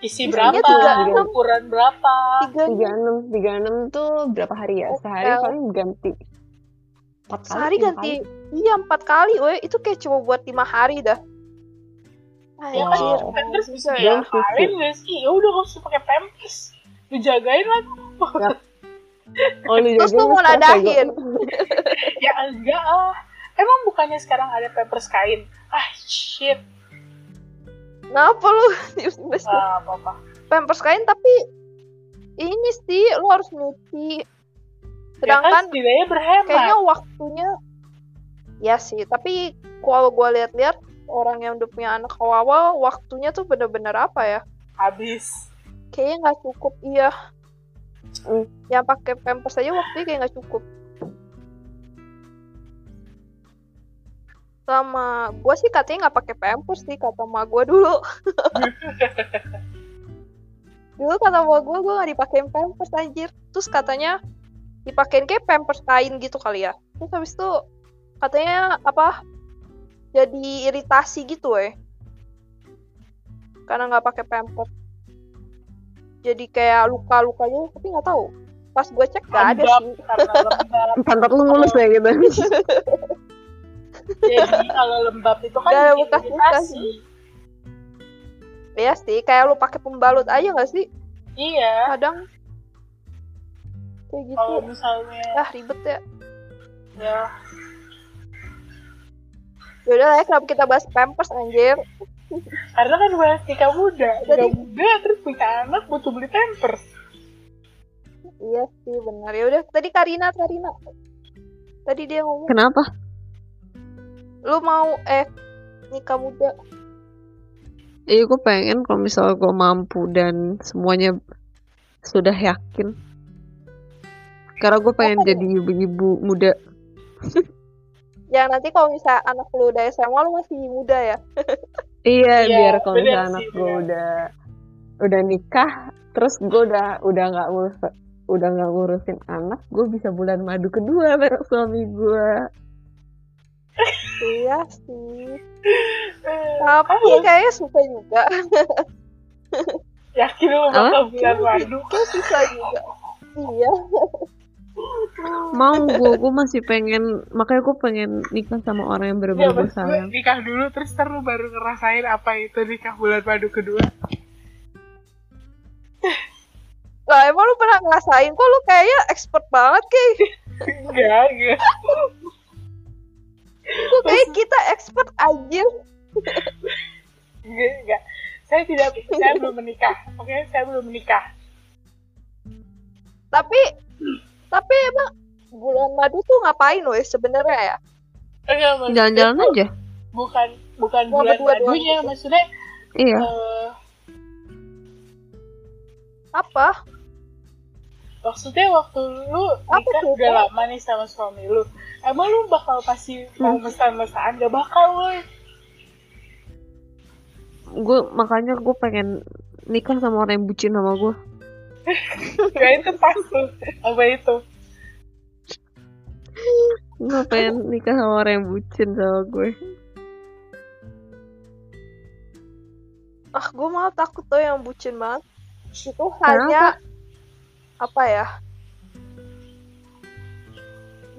A: isi
B: Isinya
A: berapa?
B: tiga
E: enam.
A: ukuran berapa?
B: Tiga
E: tiga enam tiga enam tuh berapa hari ya? Sehari
B: Hotel.
E: paling ganti. Empat kali
B: sehari
E: lima
B: ganti. iya empat kali weh. Itu kayak cuma buat lima hari dah
A: ya kan?
B: Anjir,
A: oh. pampers bisa ya? Kalian nggak sih? Ya udah nggak usah pakai pampers. Lu jagain lah.
E: Kali. oh lu
B: Terus lu mau
E: ya,
B: nadahin.
A: ya enggak ah. Emang bukannya sekarang ada pampers kain? Ah shit.
B: Kenapa lu?
A: Ah, apa apa
B: pampers kain tapi ini sih lu harus nyuci.
A: ya kan
B: Sedangkan
A: berhemat.
B: kayaknya waktunya ya sih, tapi kalau gua lihat-lihat orang yang udah punya anak awal waktunya tuh bener-bener apa ya?
A: habis
B: Kayaknya nggak cukup iya.
E: Hmm.
B: yang pakai pampers aja waktunya kayak nggak cukup sama gue sih katanya nggak pakai pampers sih kata ma gue dulu dulu kata ma gue gue nggak dipakein pampers anjir terus katanya dipakein kayak pampers kain gitu kali ya terus habis itu katanya apa jadi iritasi gitu eh karena nggak pakai pampers jadi kayak luka-lukanya tapi nggak tahu pas gue cek nggak ada sih
A: karena lembab
E: pantat lu mulus ya gitu
A: jadi kalau lembab itu kan bikin
B: bekas-bekas.
A: iritasi.
B: Iya sih, kayak lu pakai pembalut aja nggak sih?
A: iya
B: Kadang kayak gitu.
A: kalau misalnya
B: Ah ribet ya.
A: ya
B: Yaudah lah ya, kenapa kita bahas pampers anjir?
A: karena kan bahas nikah muda nikah
B: Jadi-
A: muda terus punya anak butuh beli pampers
B: Iya sih benar. Ya udah, tadi Karina, Karina. Tadi dia ngomong,
C: Kenapa?
B: lu mau eh nikah muda.
C: Iya gue pengen kalau misalnya gue mampu dan semuanya sudah yakin. Karena gue pengen
B: Apa
C: jadi ibu-ibu muda.
B: Yang nanti kalau misalnya anak lu udah SMA lu masih muda ya.
C: Iya,
A: Iya,
C: biar kalau
A: bener
C: misalnya
A: sih,
C: anak gue udah udah nikah, terus gue udah udah nggak ngurus udah nggak ngurusin anak, gue bisa bulan madu kedua bareng suami gue.
B: Iya sih.
A: Eh,
B: Tapi kayaknya susah juga.
A: yakin lu bakal bulan madu
B: susah juga. Iya.
C: Mau gue, gue masih pengen, makanya gue pengen nikah sama orang yang
A: ya
C: gue
A: mas gue
C: sayang.
A: nikah dulu terus ntar lu baru ngerasain apa itu nikah bulan madu kedua.
B: Lah emang lu pernah ngerasain? Kok lu kayaknya expert banget kayak
A: enggak enggak.
B: Kok kayak kita expert anjir.
A: enggak enggak. Saya tidak saya belum menikah. Oke saya belum menikah.
B: Tapi tapi emang bulan madu tuh ngapain loh sebenarnya ya?
C: Jalan-jalan aja.
A: bukan bukan
B: Mau
A: bulan madunya
B: gitu.
A: maksudnya
C: Iya.
A: eh,
B: Apa?
A: maksudnya waktu lu
B: Apa
A: nikah
B: tuh,
A: udah lama nih sama suami lu emang lu bakal pasti mau
C: Hmm.
A: mesra-mesraan gak bakal woy
C: Gue makanya gue pengen nikah sama orang yang bucin sama gue.
A: Ya itu pas tuh apa itu
C: Gue pengen nikah sama orang yang bucin sama gue.
B: Ah, gue malah takut tuh yang bucin banget. Itu hanya apa ya?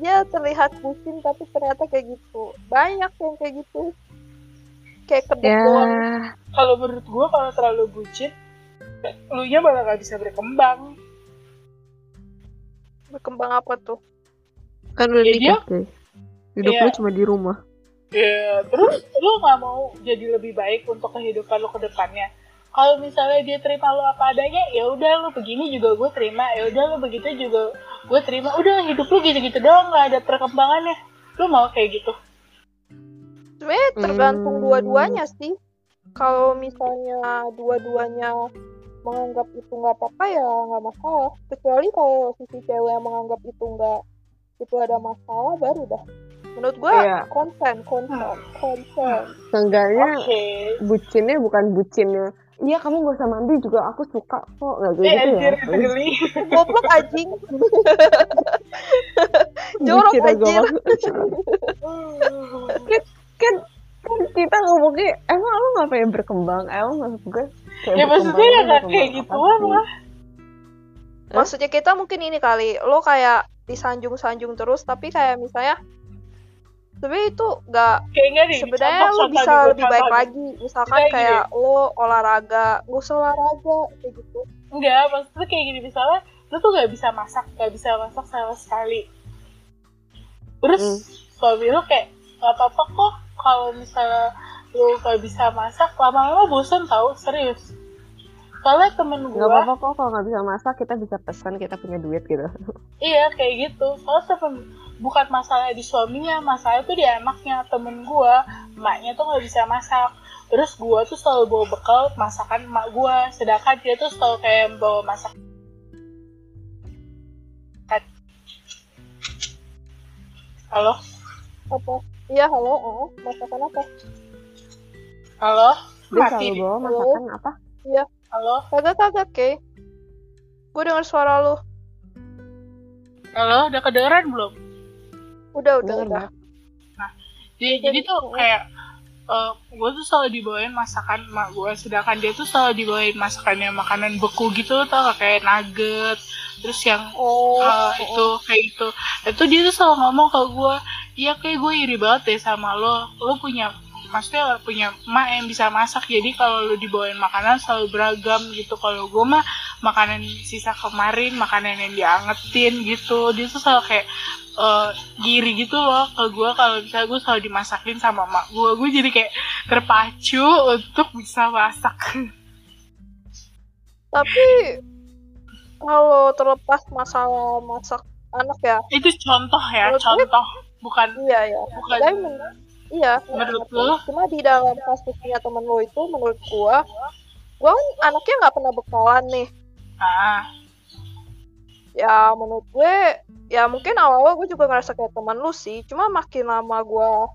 B: Dia terlihat bucin tapi ternyata kayak gitu. Banyak yang kayak gitu. Kayak kedek
C: Ya,
B: doang.
A: kalau menurut gua kalau terlalu bucin lu nya malah gak bisa berkembang
B: Berkembang apa tuh?
C: kan udah
A: Ya,
C: nikah guys. Hidup
A: Iya.
C: lu cuma di rumah.
A: ya terus lu nggak mau jadi lebih baik untuk kehidupan lu ke depannya kalau misalnya dia terima lu apa adanya ya udah lu begini juga gue terima ya udah lu begitu juga gue terima udah hidup lu gitu-gitu doang nggak ada perkembangannya lu mau kayak gitu
B: Sebenarnya tergantung
C: Hmm.
B: dua-duanya sih. Kalau misalnya dua-duanya menganggap itu nggak apa-apa ya nggak masalah. Kecuali kalau sisi cewek yang menganggap itu nggak itu ada masalah baru dah. Menurut gua
C: Iya.
B: konsen, konsen, konsen.
C: Seenggaknya
A: oke
C: bucinnya bukan bucinnya. Iya kamu gak usah mandi juga aku suka kok nggak
A: eh
C: gitu
A: anjir
C: ya.
A: geli
B: Goblok anjing. Jorok anjir.
C: maksud- kan kan kita ngomongnya emang lu nggak pengen berkembang emang maksud gue kayak
A: ya maksudnya ya
C: berkembang
A: kayak gituan
C: sih?
A: lah
B: Maksudnya kita mungkin ini kali, lo kayak disanjung-sanjung terus tapi kayak misalnya sebenarnya itu
A: kayak nih
B: sebenarnya lo bisa lebih baik
A: nih.
B: lagi misalkan
A: Misalnya
B: kayak lo olahraga gak usah olahraga kayak gitu
A: Enggak, maksudnya kayak gini misalnya lu tuh gak bisa masak, gak bisa masak sama sekali. Terus
C: Hmm.
A: suami lu kayak gak apa-apa kok kalau misalnya Gitu, lu gak bisa masak. Lama-lama bosan tau serius. Kalau temen
C: gue
A: nggak
C: apa-apa kok kalau nggak bisa masak kita bisa pesan kita punya duit gitu.
A: Iya kayak gitu. Soalnya temen bukan masalah di suaminya masalah itu di anaknya temen gue emaknya tuh nggak bisa masak. Terus gue tuh selalu bawa bekal masakan emak gue sedangkan dia tuh selalu kayak bawa masak halo?
B: Apa? Iya halo. Oh masakan apa?
A: Halo?
E: Dia
A: Mati.
E: selalu bawa
B: Halo?
E: masakan apa?
A: Halo?
B: Kagak kagak, Kay. Gue dengar suara lu.
A: Halo? Udah kedengeran belum?
B: Udah, udah,
E: Denger
B: udah.
E: banget.
A: Jadi, jadi tuh kayak gue tuh selalu dibawain masakan emak gue sedangkan dia tuh selalu dibawain masakannya makanan beku gitu tau gak kayak nugget terus yang
B: Oh,
A: uh, itu kayak itu itu dia tuh selalu ngomong ke gue iya kayak gue iri banget deh sama lo lo punya maksudnya punya emak yang bisa masak jadi kalau lo dibawain makanan selalu beragam gitu. Kalau gue mah makanan sisa kemarin makanan yang diangetin gitu. Dia tuh selalu kayak eh, giri gitu loh ke gue kalau misalnya gue selalu dimasakin sama emak gue gue jadi kayak terpacu untuk bisa masak.
B: Tapi kalau terlepas masalah masak anak ya,
A: itu contoh ya
B: Menurut gue-
A: contoh. Bukan
B: iya ya.
A: bukan
B: iya.
A: Menurut
B: ngerti.
A: lo?
B: Cuma di dalam kasusnya temen lo itu, menurut gua, gua kan anaknya nggak pernah bekalan nih.
A: ah
B: Ya menurut gue, ya mungkin awal-awal gue juga ngerasa kayak teman lu sih. Cuma makin lama gua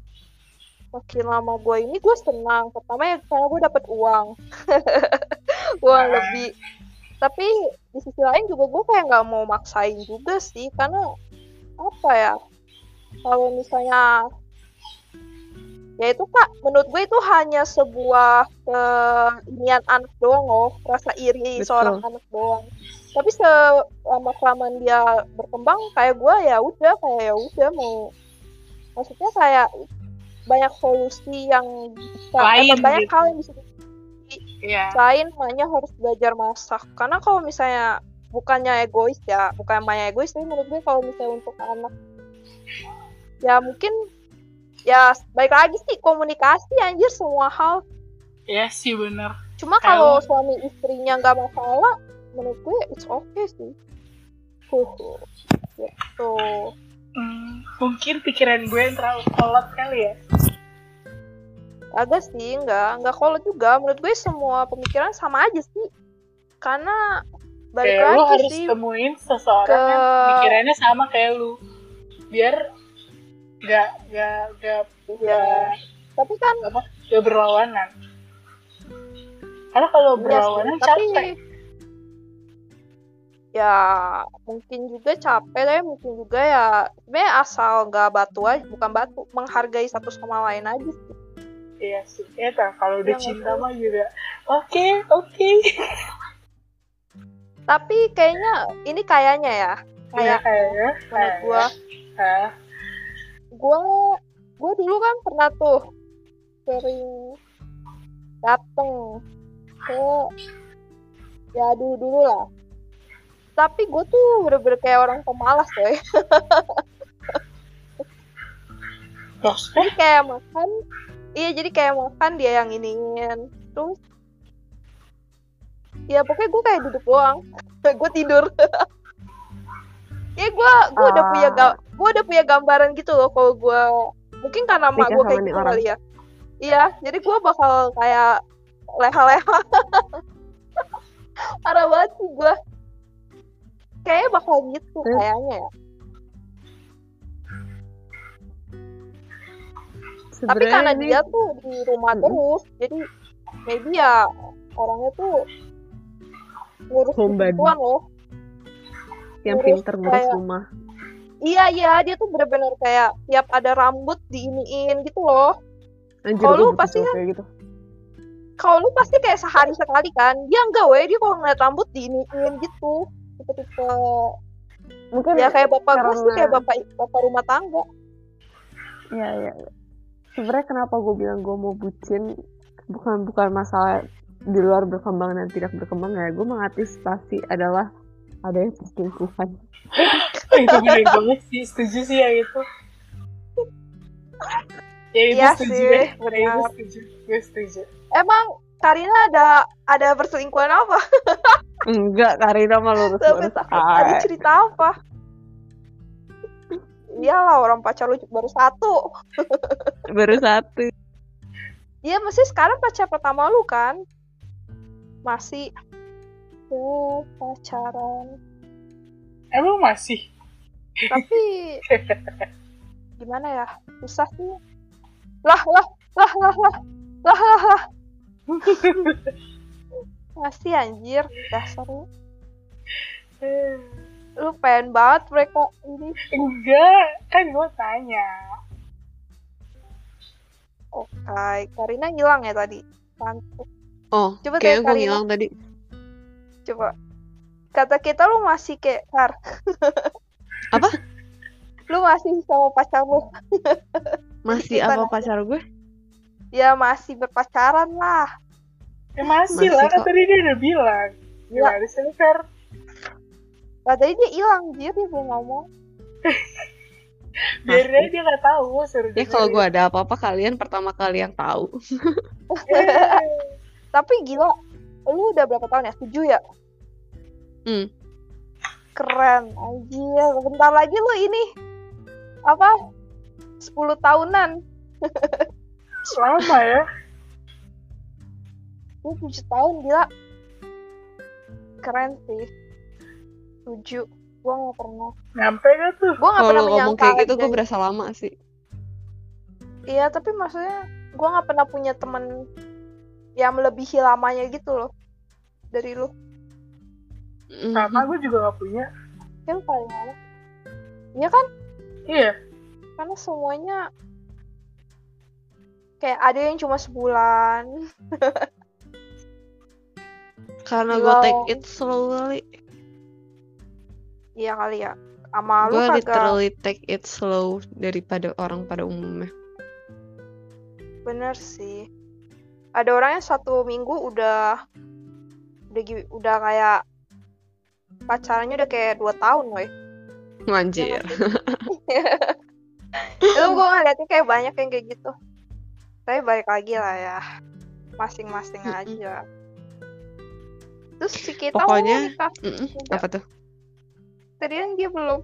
B: makin lama gue ini gue senang pertama ya karena gue dapet uang uang
A: Ah.
B: lebih tapi di sisi lain juga gue kayak nggak mau maksain juga sih karena apa ya kalau misalnya ya itu kak menurut gue itu hanya sebuah keinian anak doang loh rasa iri
E: Betul.
B: seorang anak doang tapi selama kelamaan dia berkembang kayak gue ya udah kayak ya udah mau maksudnya kayak banyak solusi yang bisa
A: Lain
B: atau banyak
A: gitu.
B: hal yang bisa
A: iya
B: lain makanya harus belajar masak karena kalau misalnya bukannya egois ya bukan banyak egois tapi menurut gue kalau misalnya untuk anak ya mungkin ya baik lagi sih komunikasi anjir semua hal.
A: Iya sih bener.
B: Cuma kalau suami istrinya nggak masalah menurut gue it's okay sih. Huh, gitu.
A: Hmm, mungkin pikiran gue yang terlalu kolot kali ya.
B: Agak sih nggak nggak kolot juga. Menurut gue semua pemikiran sama aja sih. Karena balik
A: kayak lu
B: lagi
A: harus
B: sih
A: temuin seseorang
B: ke-
A: yang pikirannya sama kayak lu. Biar gak gak gak
B: ya tapi kan
A: apa gak berlawanan. Karena kalau
B: Iya sih,
A: berlawanan
B: tapi
A: capek.
B: Ya mungkin juga capek tapi mungkin juga ya sebenarnya asal nggak batu aja bukan batu menghargai satu sama lain aja sih.
A: Iya sih ya tak? Kalau udah
B: Iya,
A: cinta mah juga oke oke.
B: Tapi kayaknya ini kayaknya ya
A: Iya
B: kayak
A: kayaknya.
B: menurut gua.
A: Ah,
B: gua gua dulu kan pernah tuh sering dateng ke ya dulu dulu lah. Tapi gue tuh bener-bener kayak orang pemalas coy.
A: Maksudnya?
B: Jadi kayak makan iya jadi kayak makan dia yang iniin. Terus ya pokoknya gue kayak duduk doang. Gue tidur ya gue gue udah
E: Ah.
B: punya ga- gue udah punya gambaran gitu loh kalau gue mungkin karena mak gue kayak gitu
E: orang.
B: kali ya iya jadi gue bakal kayak leha-leha parah banget sih gue kayaknya bakal gitu
E: Hmm.
B: kayaknya ya tapi
E: Sebenarnya
B: karena
E: ini
B: dia tuh di rumah
E: Mm-mm.
B: terus jadi maybe ya orangnya tuh ngurus gituan loh
E: yang pinter ngurus
B: kayak-
E: rumah.
B: iya iya dia tuh bener-bener kayak tiap ada rambut diiniin gitu loh
E: Anjir,
B: Kalau
E: gue
B: lu pasti kan-
E: gitu.
B: kalau lu pasti kayak sehari sekali kan dia enggak weh dia kalau ngeliat rambut diiniin gitu tipe-tipe
E: Mungkin
B: ya kayak bapak gue sih
E: karena-
B: kayak bapak bapak rumah tangga
E: Iya, iya. Sebenarnya kenapa gue bilang gue mau bucin bukan bukan masalah di luar berkembang dan tidak berkembang ya. Gue mengantisipasi adalah ada yang perselingkuhan.
A: itu bener banget sih. Setuju sih yang itu. Ya itu
B: Iya
A: setuju.
B: sih,
A: Ya, itu
B: benar.
A: setuju. Gue setuju.
B: Emang Karina ada ada perselingkuhan apa?
E: Enggak, Karina mah lurus
B: sampai
E: lurus
B: ada cerita apa? Iyalah orang pacar lu baru satu.
E: Baru satu.
B: Iya, masih sekarang pacar pertama lu kan? Masih ya, pacaran.
A: emang masih?
B: Tapi gimana ya susah sih. Lah lah lah lah lah lah lah lah. Masih anjir. Dasar lu
A: Eh,
B: lu pengen banget mereka ini.
A: Enggak kan gue tanya.
B: Oke Karina hilang ya tadi. Pantuk.
C: Oh,
B: Coba
C: kayaknya
B: tanya
C: gue
B: Karina.
C: ngilang tadi.
B: Coba. Kata kita lu masih kayak Kar
C: Apa?
B: lu masih sama pacar lu.
C: Masih apa pacar gue?
B: ya masih berpacaran lah.
A: Ya masih,
C: Masih
A: lah kan tadi dia udah bilang.
B: Ya.
A: gimana sih lu, Kar
B: katanya dia hilang jir dia belum ngomong.
A: Biar aja dia nggak tahu suruh
C: Ya kalau gue ada apa-apa kalian pertama kali yang tahu.
B: Tapi gila lu udah berapa tahun ya? Tujuh ya?
C: Hmm.
B: keren. Anjir. Bentar lagi lu ini apa? 10 tahunan.
A: Lama ya?
B: Lu tujuh tahun gila. Keren sih. Tujuh. Gua nggak pernah.
A: Nyampe gak tuh?
B: Gua nggak
C: Kalau
B: pernah menyangka
C: kayak gitu gue berasa lama sih.
B: iya tapi maksudnya gua nggak pernah punya temen yang melebihi lamanya gitu loh. Dari lu.
C: Mhm.
A: sama gue juga gak punya.
B: Ya lu paling lama iya kan?
A: Iya.
B: Karena semuanya kayak ada yang cuma sebulan.
C: Karena gue take it slow kali.
B: iya kali ya. Sama lu
C: Gue
B: kagak?
C: literally take it slow daripada orang pada umumnya.
B: bener sih ada orang yang satu minggu udah udah udah kayak pacarannya udah kayak dua tahun woy
C: Anjir.
B: itu gue ngeliatnya kayak banyak yang kayak gitu tapi balik lagi lah ya masing-masing aja terus si kita
C: Pokoknya-
B: mau nikah. Udah.
C: Apa tuh?
B: tadi kan dia belum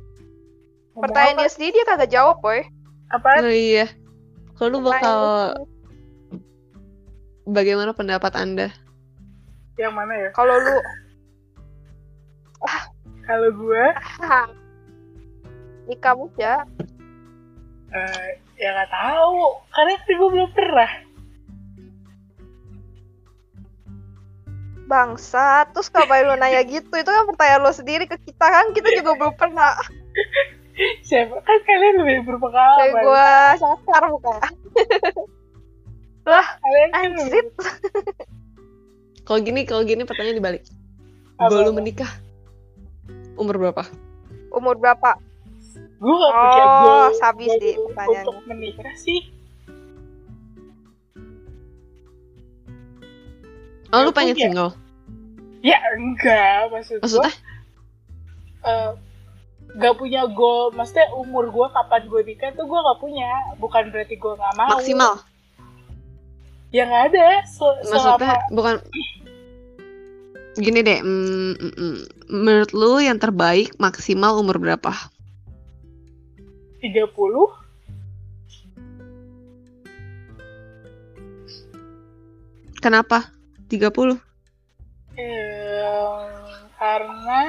B: pertanyaan
A: apa?
B: dia sendiri dia kagak jawab boy
A: Apaan?
C: Oh iya. Kalau lu bakal
B: Pertanyaan
C: bagaimana pendapat Anda?
A: yang mana ya?
B: Kalau lu?
A: Kalau gue
B: nikah muda
A: eh, ya nggak tahu. Karena kan gue belum pernah.
B: Bangsa terus ngapain lu nanya gitu? Itu kan pertanyaan lo sendiri ke kita kan? Kita juga belum pernah.
A: Siapa? Kan kalian lebih
B: kayak
A: berpengalaman
B: gue sasar bukan
A: kalian lebih
B: anjrit
C: Kalau gini, kalau gini pertanyaan dibalik. Lu menikah umur berapa?
B: umur berapa
A: gue gak punya
B: Oh,
A: goal
B: sabi
A: goal
B: sih pertanyaannya.
A: untuk menikah sih
C: Oh, lu pengen
A: punya.
C: single?
A: ya enggak maksud gue
C: Maksudnya?
A: eh, gak punya goal maksudnya umur gue kapan gue nikah tuh gue gak punya bukan berarti gue gak mau
C: Maksimal?
A: Ya nggak ada Se-
C: Maksudnya
A: selama
C: bukan gini deh, mm, mm, mm. menurut lu yang terbaik maksimal umur berapa?
A: 30
C: Kenapa? 30?
A: Em, karena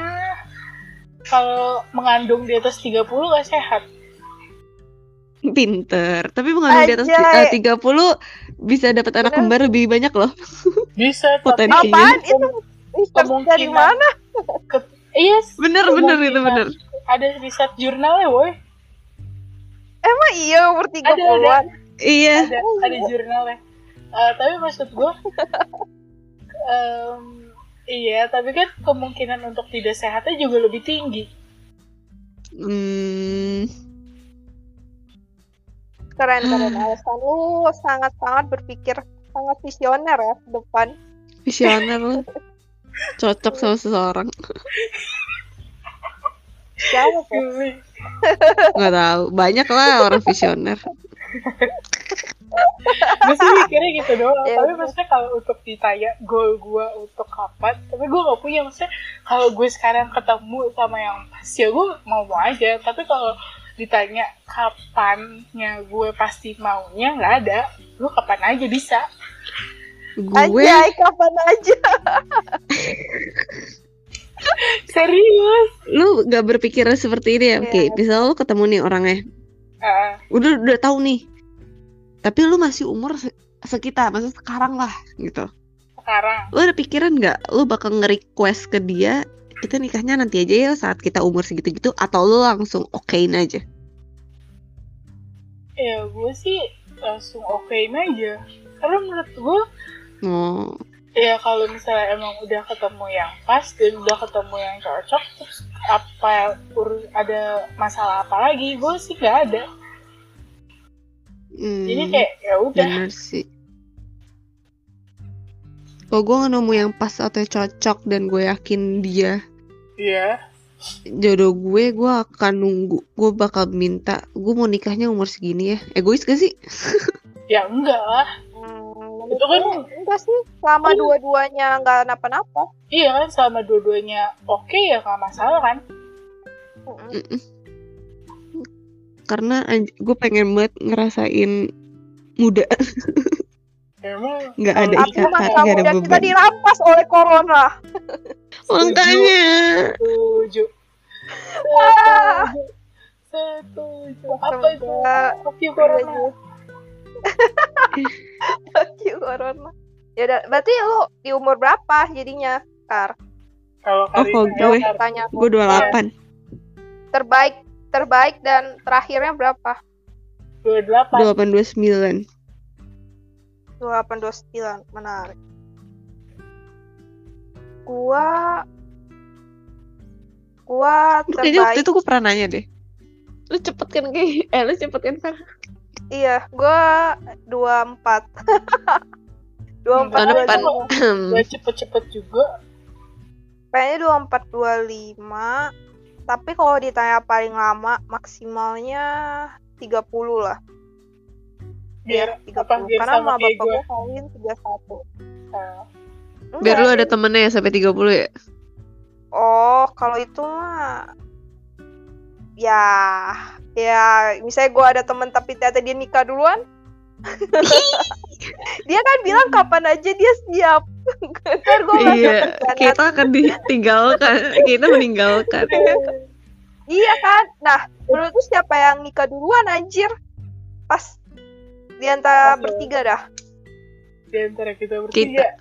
A: kalau mengandung di atas 30 gak sehat
C: Pinter. Tapi mengandung di atas eh, 30 bisa dapat anak kembar lebih banyak loh.
A: bisa tapi
C: Potensi.
B: apaan itu
A: Kemungkinan.
B: dari mana
A: iya
C: Bener, bener itu bener.
A: ada riset jurnalnya boy
B: emang iya umur 30-an
C: Iya.
A: ada ada jurnalnya Eh, tapi maksud gue em, iya tapi kan kemungkinan untuk tidak sehatnya juga lebih tinggi
C: Hmm,
B: keren keren alasan lu sangat sangat berpikir sangat visioner ya ke depan
C: visioner lu. Cocok sama seseorang.
B: siapa tuh.
C: Nggak tahu. Banyak lah orang visioner.
A: gue sih mikirnya gitu doang
B: Ya
A: tapi
B: udah.
A: maksudnya kalau untuk ditanya goal gue untuk kapan tapi gue gak punya maksudnya kalau gue sekarang ketemu sama yang pas ya gue mau mau aja tapi kalau ditanya kapannya gue pasti maunya? Nggak ada. Gue kapan aja bisa?
C: Gue?
B: Anjay, kapan aja?
A: Serius?
C: Lu gak berpikir seperti ini ya? Oke,
B: Iya.
C: misal lu ketemu nih orangnya.
A: Ah,
C: udah udah tahu nih. Tapi lu masih umur se- sekitar maksudnya sekarang lah gitu.
A: Sekarang?
C: Lu ada pikiran nggak? Lu bakal nge-request ke dia kita nikahnya nanti aja ya saat kita umur segitu gitu atau lu langsung okein aja?
A: Ya gue sih langsung okein aja. Karena menurut gue
C: oh.
A: ya kalau misalnya emang udah ketemu yang pas dan udah ketemu yang cocok terus apa urus ada masalah apa lagi gue sih nggak ada.
C: Hmm,
A: jadi kayak ya udah.
C: bener sih. Kalau gue nemu yang pas atau cocok dan gue yakin dia
A: Iya.
C: Jodoh gue gue akan nunggu gue bakal minta gue mau nikahnya umur segini ya. Egois gak sih?
A: Ya enggak lah.
B: Hmm,
A: Itu kan-
B: enggak sih? Selama dua-duanya nggak napa-napa.
A: Iya kan sama dua-duanya oke ya nggak masalah kan?
B: Mm-mm.
C: Mm-mm. karena gue pengen banget ngerasain muda
A: emang
C: nggak ada ikatan nggak ada
B: muda kita
C: beban
B: dirampas oleh corona.
C: Makanya
A: setuju.
B: Ah.
A: setuju. Apa itu? Fuck you corona.
B: Fuck you, corona. Ya udah berarti lu di umur berapa jadinya Kar?
A: Kalau
C: Oh, kalau gue-
A: ya,
B: tanya
C: gue 28
B: terbaik terbaik dan terakhirnya berapa?
A: Dua delapan.
C: 28 29
B: 28 29 menarik. Gua gua
C: kayaknya waktu
B: terbaik
C: itu gue pernah nanya deh. Lu cepet kan kayak eh lu cepet kan Far?
B: iya gua 24 24
C: tahun depan.
B: 25
A: Gak cepet-cepet juga.
B: Kayaknya 24 25 tapi kalau ditanya paling lama maksimalnya 30 lah
A: biar
B: Iya,
A: apa
B: 30
A: biar
B: karena
A: sama
B: bapak
A: gue
B: kawin 31
A: Nah,
C: biar lu ada temennya ya sampai 30 ya?
B: Oh, kalau itu mah ya ya misalnya gue ada temen tapi ternyata dia nikah duluan. Dia kan bilang kapan aja dia siap. Ntar gue
C: iya kita akan ditinggalkan. Kita meninggalkan.
B: Iya kan? Nah menurut lu siapa yang nikah duluan anjir? Pas di antara
A: Oke.
B: bertiga dah.
A: Di antara kita bertiga.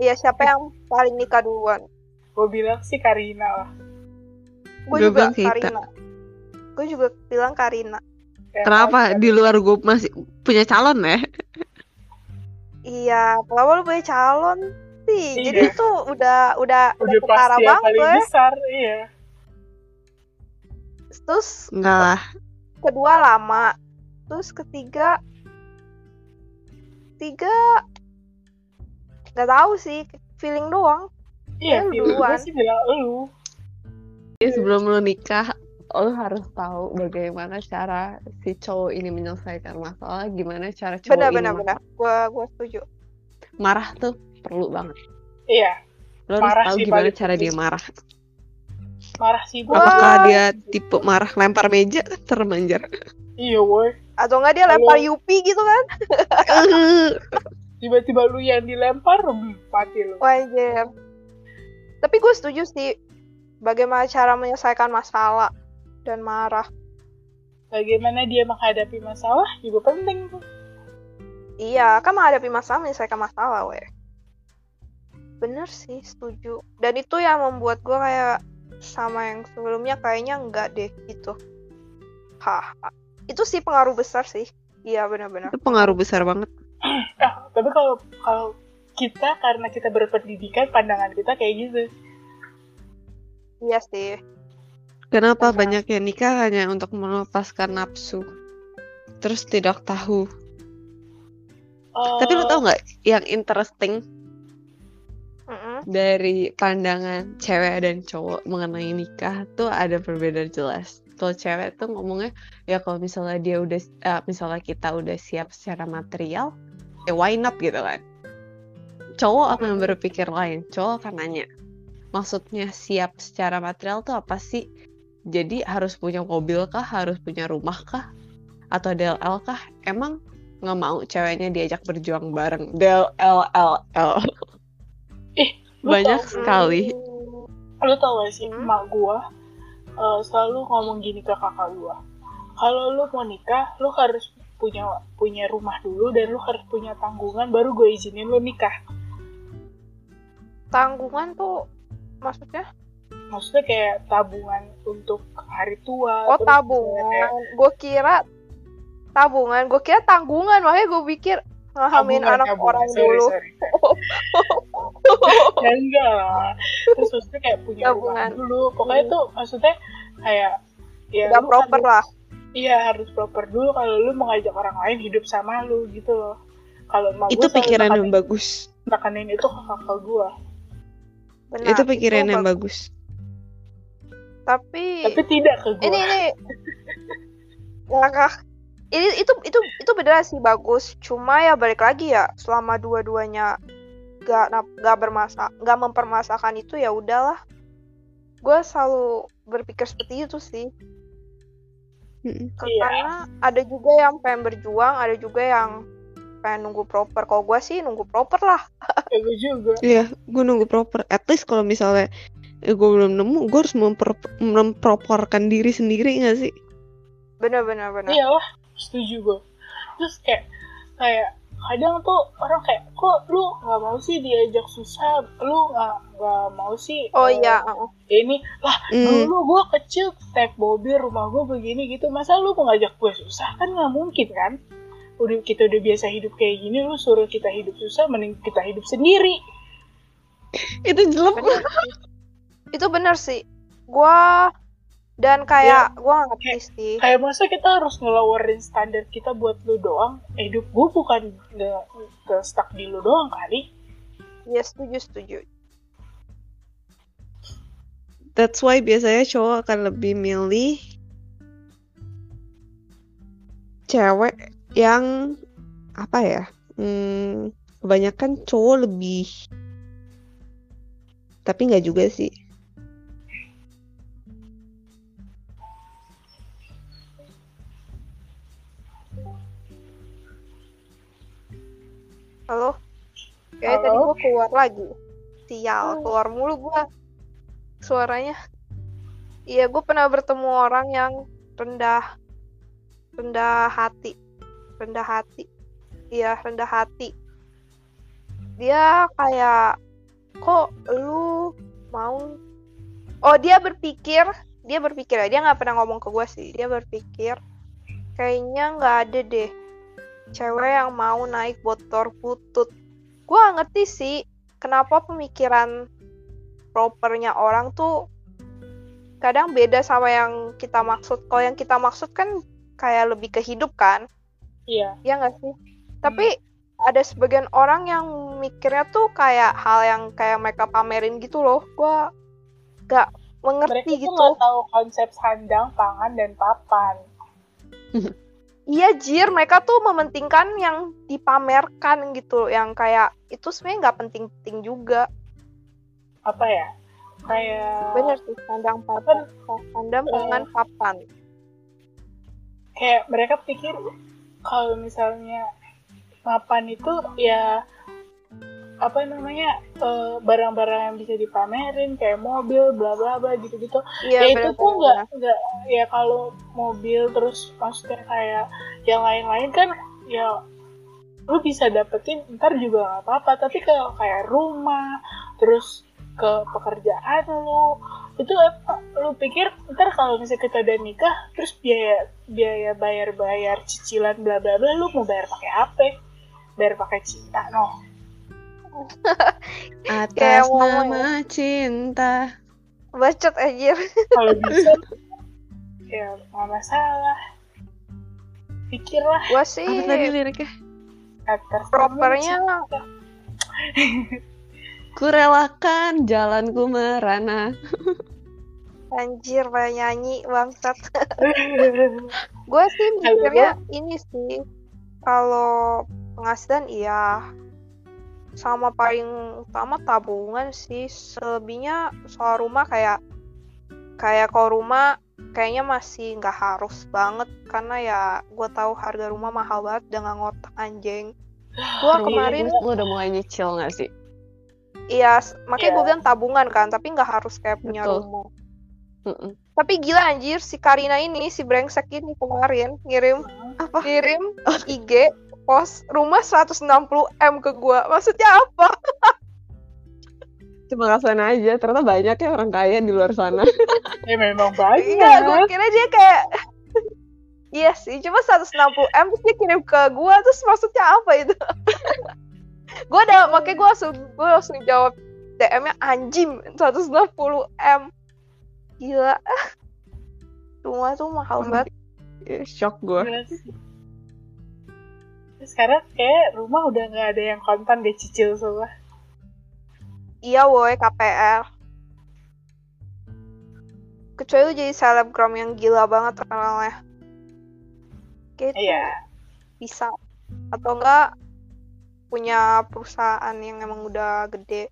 B: Iya siapa yang paling nikah duluan?
A: Gue bilang sih Karina lah.
B: Gue juga. Karina. Gue juga bilang Karina.
A: Ya,
C: kenapa? Di luar gue masih punya calon ya?
B: Iya kenapa lu punya calon sih?
A: Iya.
B: jadi itu udah udah
A: udah
B: ketara
A: pasti yang
B: banget.
A: paling
B: ya.
A: besar iya.
B: Terus
C: enggak lah.
B: kedua lama terus ketiga tiga nggak tahu sih feeling doang.
A: Iya
B: lu
A: gue
B: duluan.
A: sih bilang lu
E: Jadi sebelum lu nikah, lo harus tahu bagaimana cara si cowok ini menyelesaikan masalah, gimana cara cowok
B: benar
E: ini
B: benar benar. Gua gua setuju.
C: Marah tuh perlu banget.
A: Iya.
C: Lo harus tahu gimana cara dia marah.
A: Marah sih gue
B: Wah.
C: apakah dia tipe marah lempar meja? Termanjar.
A: Iya woi
B: atau enggak dia
A: Halo.
B: lempar Yupi gitu kan?
A: Tiba-tiba lu yang dilempar mati lu.
B: Wajar tapi gue setuju sih bagaimana cara menyelesaikan masalah dan marah.
A: Bagaimana dia menghadapi masalah juga penting tuh.
B: Iya kan menghadapi masalah menyelesaikan masalah weh bener sih setuju. Dan itu yang membuat gue kayak sama yang sebelumnya kayaknya enggak deh gitu. Hah itu sih pengaruh besar sih. Iya benar-benar.
C: Itu pengaruh besar banget.
A: Ah tapi kalau kalau kita karena kita berpendidikan pandangan kita kayak gitu.
B: Iya sih.
C: Kenapa banyak yang nikah hanya untuk melepaskan nafsu? Terus tidak tahu. Tapi lu
A: Eh,
C: tau nggak yang interesting dari pandangan cewek dan cowok mengenai nikah tuh ada perbedaan jelas. Kalau cewek tuh ngomongnya ya kalau misalnya dia udah eh, misalnya kita udah siap secara material, ya why not gitu kan. Cowok akan berpikir lain. Cowok akan nanya, maksudnya siap secara material tuh apa sih? Jadi harus punya mobil kah? Harus punya rumah kah? Atau DLL kah? Emang nggak mau ceweknya diajak berjuang bareng DLL
A: Lu
C: banyak
A: tau-
C: sekali
A: lu tau gak sih
B: Hmm.
A: emak gua eh, selalu ngomong gini ke kakak gua kalau lu mau nikah lu harus punya punya rumah dulu dan lu harus punya tanggungan baru gue izinin lu nikah
B: Tanggungan tuh maksudnya?
A: maksudnya kayak tabungan untuk hari tua
B: Oh
A: terus kayak-
B: tabungan. Gue kira tabungan. Gue kira tanggungan. Makanya gue pikir ngahamin anak
A: tabungan.
B: orang
A: Sorry,
B: dulu.
A: sorry. ya enggak lah terus maksudnya kayak punya rumah
B: Tabungan.
A: dulu pokoknya tuh maksudnya kayak ya
B: Udah proper
A: harus-
B: lah.
A: iya harus proper dulu kalau lu mau ngajak orang lain hidup sama lu gitu loh kalau
C: Itu pikiran yang
A: nekanin-
C: bagus.
A: nekanin itu ke kakak gua
B: Benar.
C: itu pikiran yang
B: bagus.
C: bagus.
B: Tapi,
A: tapi tidak ke gua
B: ini ini langkah ini itu itu itu beneran sih bagus. Cuma ya balik lagi ya selama dua-duanya gak gak bermasa gak mempermasakan itu ya udahlah. Gue selalu berpikir seperti itu sih. Karena ada juga yang pengen berjuang, ada juga yang pengen nunggu proper. Kalau gue sih nunggu proper lah.
A: ya juga
C: Iya, gue nunggu proper. At least kalau misalnya gue belum nemu, gue harus memper- memproporkan diri sendiri gak sih?
B: Bener-bener bener.
A: iya lah setuju gua terus kayak kayak kadang tuh orang kayak kok lu nggak mau sih diajak susah lu nggak nggak mau sih
B: Oh
A: eh,
B: iya, uh-uh.
A: ini lah
C: Hmm.
A: dulu gue kecil naik mobil rumah gue begini gitu masa lu mau ngajak gue susah kan nggak mungkin kan udah kita udah biasa hidup kayak gini lu suruh kita hidup susah mending kita hidup sendiri
C: Itu jelek.
B: Itu bener sih. Gua dan kayak gua nggak ngerti sih.
A: kayak masa kita harus ngelawarin standar kita buat lu doang hidup gue bukan nggak ke stuck di lu doang kali
B: Ya setuju setuju.
C: That's why biasanya cowok akan lebih milih cewek yang apa ya? Hmm, kebanyakan cowok lebih tapi nggak juga sih.
B: Halo? Kayak tadi gua keluar lagi. Sial, keluar mulu gua. Suaranya. Iya, gue pernah bertemu orang yang rendah rendah hati. Rendah hati. Iya, rendah hati. Dia kayak kok lu mau Oh, dia berpikir, dia berpikir ya, dia nggak pernah ngomong ke gue sih. Dia berpikir kayaknya nggak ada deh cewek yang mau naik motor butut. Gue gak ngerti sih kenapa pemikiran propernya orang tuh kadang beda sama yang kita maksud. Kalau yang kita maksud kan kayak lebih ke hidup kan,
A: iya
B: ya nggak sih? Tapi ada sebagian orang yang mikirnya tuh kayak hal yang kayak mereka pamerin gitu loh. Gue gak
A: mereka
B: mengerti
A: tuh
B: gitu.
A: nggak tahu konsep sandang pangan dan papan
B: Iya jir, mereka tuh mementingkan yang dipamerkan gitu, yang kayak itu sebenarnya nggak penting-penting juga.
A: apa ya kayak
B: Bener sih, sandang papan, sandang pangan papan.
A: kayak mereka pikir kalau misalnya mapan itu ya apa namanya eh, barang-barang yang bisa dipamerin kayak mobil bla bla bla gitu gitu
B: Iya
A: ya itu tuh nggak nggak ya kalau mobil terus maksudnya kayak yang lain-lain kan ya lu bisa dapetin ntar juga nggak apa-apa. Tapi kalau kayak rumah terus ke pekerjaan lu itu apa lu pikir ntar kalau misalnya kita udah nikah terus biaya biaya bayar bayar cicilan bla bla bla lu mau bayar pakai apa? Bayar pakai cinta no
C: Atas
B: Kayak ngomong
C: nama cinta.
B: Bacot anjir.
A: kalau bisa ya nggak masalah pikirlah
B: Gua sih
C: Apa tadi liriknya?
A: atas
B: propernya
C: Kurelakan jalanku merana.
B: anjir kayak nyanyi bangsat. Gua sih mikirnya ini sih kalau penghasilan iya sama paling utama tabungan sih selebihnya soal rumah kayak kayak kalau rumah kayaknya masih nggak harus banget karena ya gue tahu harga rumah mahal banget dengan ngotak anjing gue
A: Iya,
B: kemarin
C: lu udah mulai nyicil gak sih?
B: iya makanya gue
A: Iya.
B: bilang tabungan kan tapi nggak harus kayak punya
C: Betul.
B: rumah
C: Mm-mm.
B: Tapi gila anjir si Karina ini si brengsek ini kemarin ngirim
F: Apa?
B: ngirim IG post rumah 160 m ke gua. Maksudnya apa?
C: Cuma kasihan aja, ternyata banyak ya orang kaya di luar sana.
A: Ya memang banyak.
B: Iya, gue kira dia kayak Iya sih, cuma 160 m terus dia kirim ke gua terus maksudnya apa itu? gue udah makanya gue langsung gue langsung jawab DM-nya anjing 160 m gila rumah tuh mahal banget
C: Ya, Shock gue.
A: Sekarang kayak rumah udah nggak ada yang kontan deh cicil semua.
B: iya woi KPR kecuali lu jadi selebgram yang gila banget terkenalnya. Kayak itu
A: Iya.
B: bisa. Atau enggak punya perusahaan yang emang udah gede.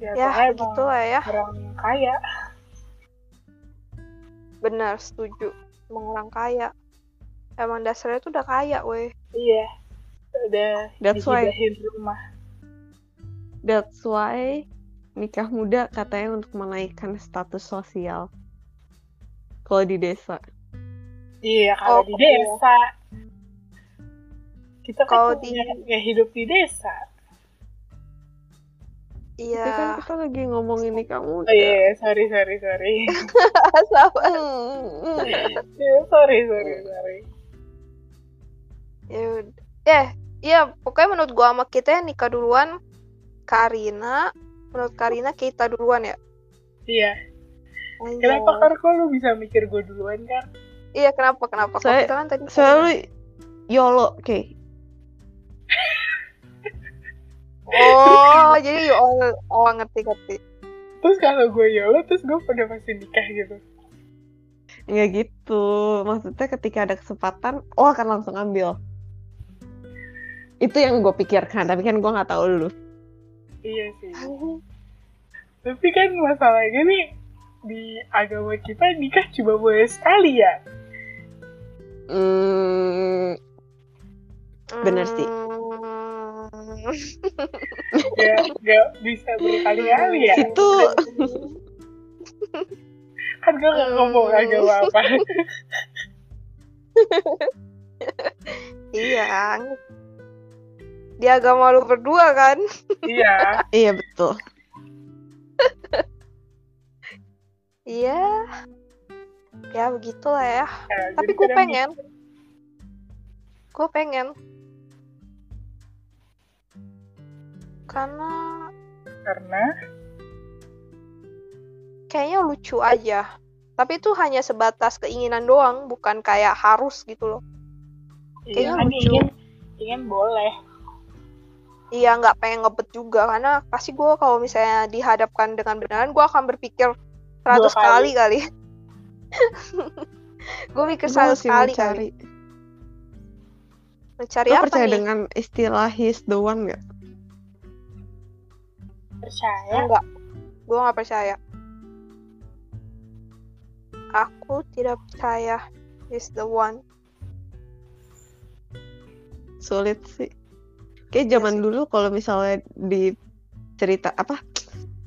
A: Ya,
B: ya gitu lah ya.
A: orang kaya.
B: benar setuju. Orang kaya emang dasarnya tuh udah kaya weh
A: Iya. Udah
C: That's why.
A: rumah.
C: That's why nikah muda katanya untuk menaikkan status sosial. Kalau di desa.
A: Iya, kalau
B: Oh,
A: di
B: iya.
A: desa. Kita kan
B: Kalau
A: punya
B: di-
A: kayak hidup di desa.
C: Tapi kan
B: iya
C: kita lagi ngomongin nikah muda.
A: Oh iya, sorry, sorry, sorry.
B: Sama.
A: Iya, sorry, sorry, sorry.
B: Ya udah. eh iya pokoknya menurut gua sama kita yang nikah duluan Karina menurut Karina kita duluan ya
A: Iya.
B: Anjay.
A: Kenapa kan kok lu bisa mikir gue duluan kan?
B: iya kenapa kenapa
C: Saya-
B: kan tadi
C: Selalu YOLO, oke.
B: oh jadi oh, oh ngerti ngerti
A: Terus kalau gue YOLO, terus gue pada pasti nikah gitu.
C: Nggak gitu. Maksudnya ketika ada kesempatan, oh akan langsung ambil. Itu yang gue pikirkan, tapi kan gue nggak tahu lu.
A: Iya sih. Tapi kan masalahnya nih, di agama kita nikah cuma boleh sekali ya.
C: Hmm, Bener sih.
A: Gak, gak bisa berkali-kali ya.
C: itu
A: Kan gue gak ngomong agama apa.
B: iya di agama lu berdua kan?
A: Iya.
C: iya betul.
B: iya. Ya begitulah ya.
A: Nah,
B: tapi gue
A: kadang
B: pengen. Gue pengen. Karena
A: Karena,
B: kayaknya lucu aja. Tapi itu hanya sebatas keinginan doang bukan kayak harus gitu loh.
A: Iya
B: Kayaknya
A: kan
B: lucu.
A: ingin, ingin boleh.
B: Iya nggak pengen ngebet juga karena pasti gue kalau misalnya dihadapkan dengan benaran gue akan berpikir 100
A: Dua
B: kali
A: kali.
B: kali gue mikir
C: Gue
B: 100
C: masih
B: kali
C: mencari.
B: kali mencari
C: Lo
B: apa
C: percaya
B: nih
C: dengan istilah he's the one nggak?
A: Percaya.
B: enggak gue nggak percaya aku tidak percaya is the one
C: Sulit sih. Kayak
B: Iya
C: zaman dulu kalau misalnya di cerita apa?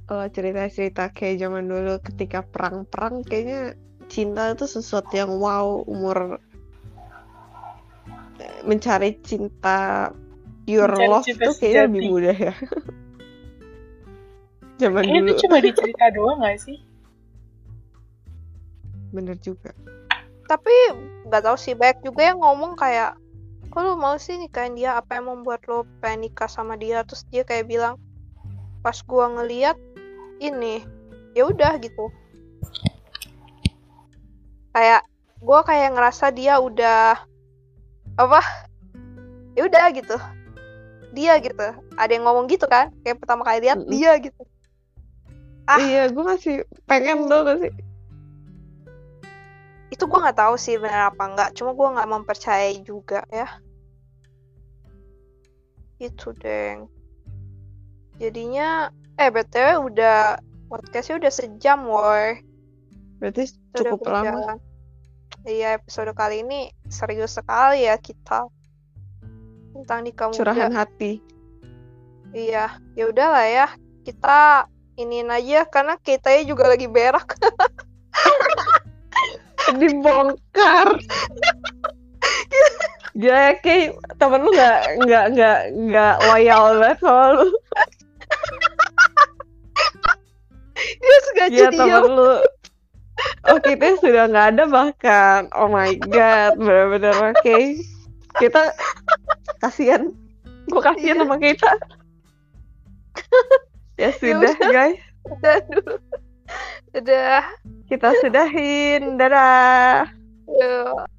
C: Kalau cerita-cerita kayak zaman dulu ketika perang-perang kayaknya cinta itu sesuatu yang wow umur eh, mencari cinta pure
A: Mencari
C: love
A: cinta
C: tuh kayaknya
A: sejati.
C: lebih mudah ya. zaman
A: Kayaknya
C: dulu
A: itu cuma di cerita doang gak sih?
C: bener juga.
B: tapi nggak tahu sih banyak juga yang ngomong kayak kok lu mau sih nikahin dia? Apa yang membuat lo pengen nikah sama dia? Terus dia kayak bilang pas gua ngeliat ini ya udah gitu. Kayak gua kayak ngerasa dia udah apa ya udah gitu. Dia gitu. Ada yang ngomong gitu kan? Kayak pertama kali lihat
C: Mm-mm.
B: dia gitu. Ah.
C: Iya, gue masih pengen tuh gak sih?
B: Itu gua nggak tahu sih benar apa enggak cuma gua nggak mempercayai juga ya. Itu deng jadinya eh btw udah podcastnya udah sejam woi.
C: Berarti cukup lama.
B: iya episode kali ini serius sekali ya kita. Tentang nikah muda.
C: Curahan hati.
B: iya ya udahlah ya. Kita iniin aja karena kitanya juga lagi berak
C: dibongkar Gila kayak temen lu nggak nggak nggak nggak loyal banget sama lu.
B: dia sengaja diam
C: temen lu. Oh kita sudah nggak ada bahkan. Oh my god, benar-benar oke. Kita kasihan. Gue kasihan sama kita. ya sudah
B: udah.
C: guys,
B: udah dulu udah
C: kita sudahin. Dadah.
B: Yuk.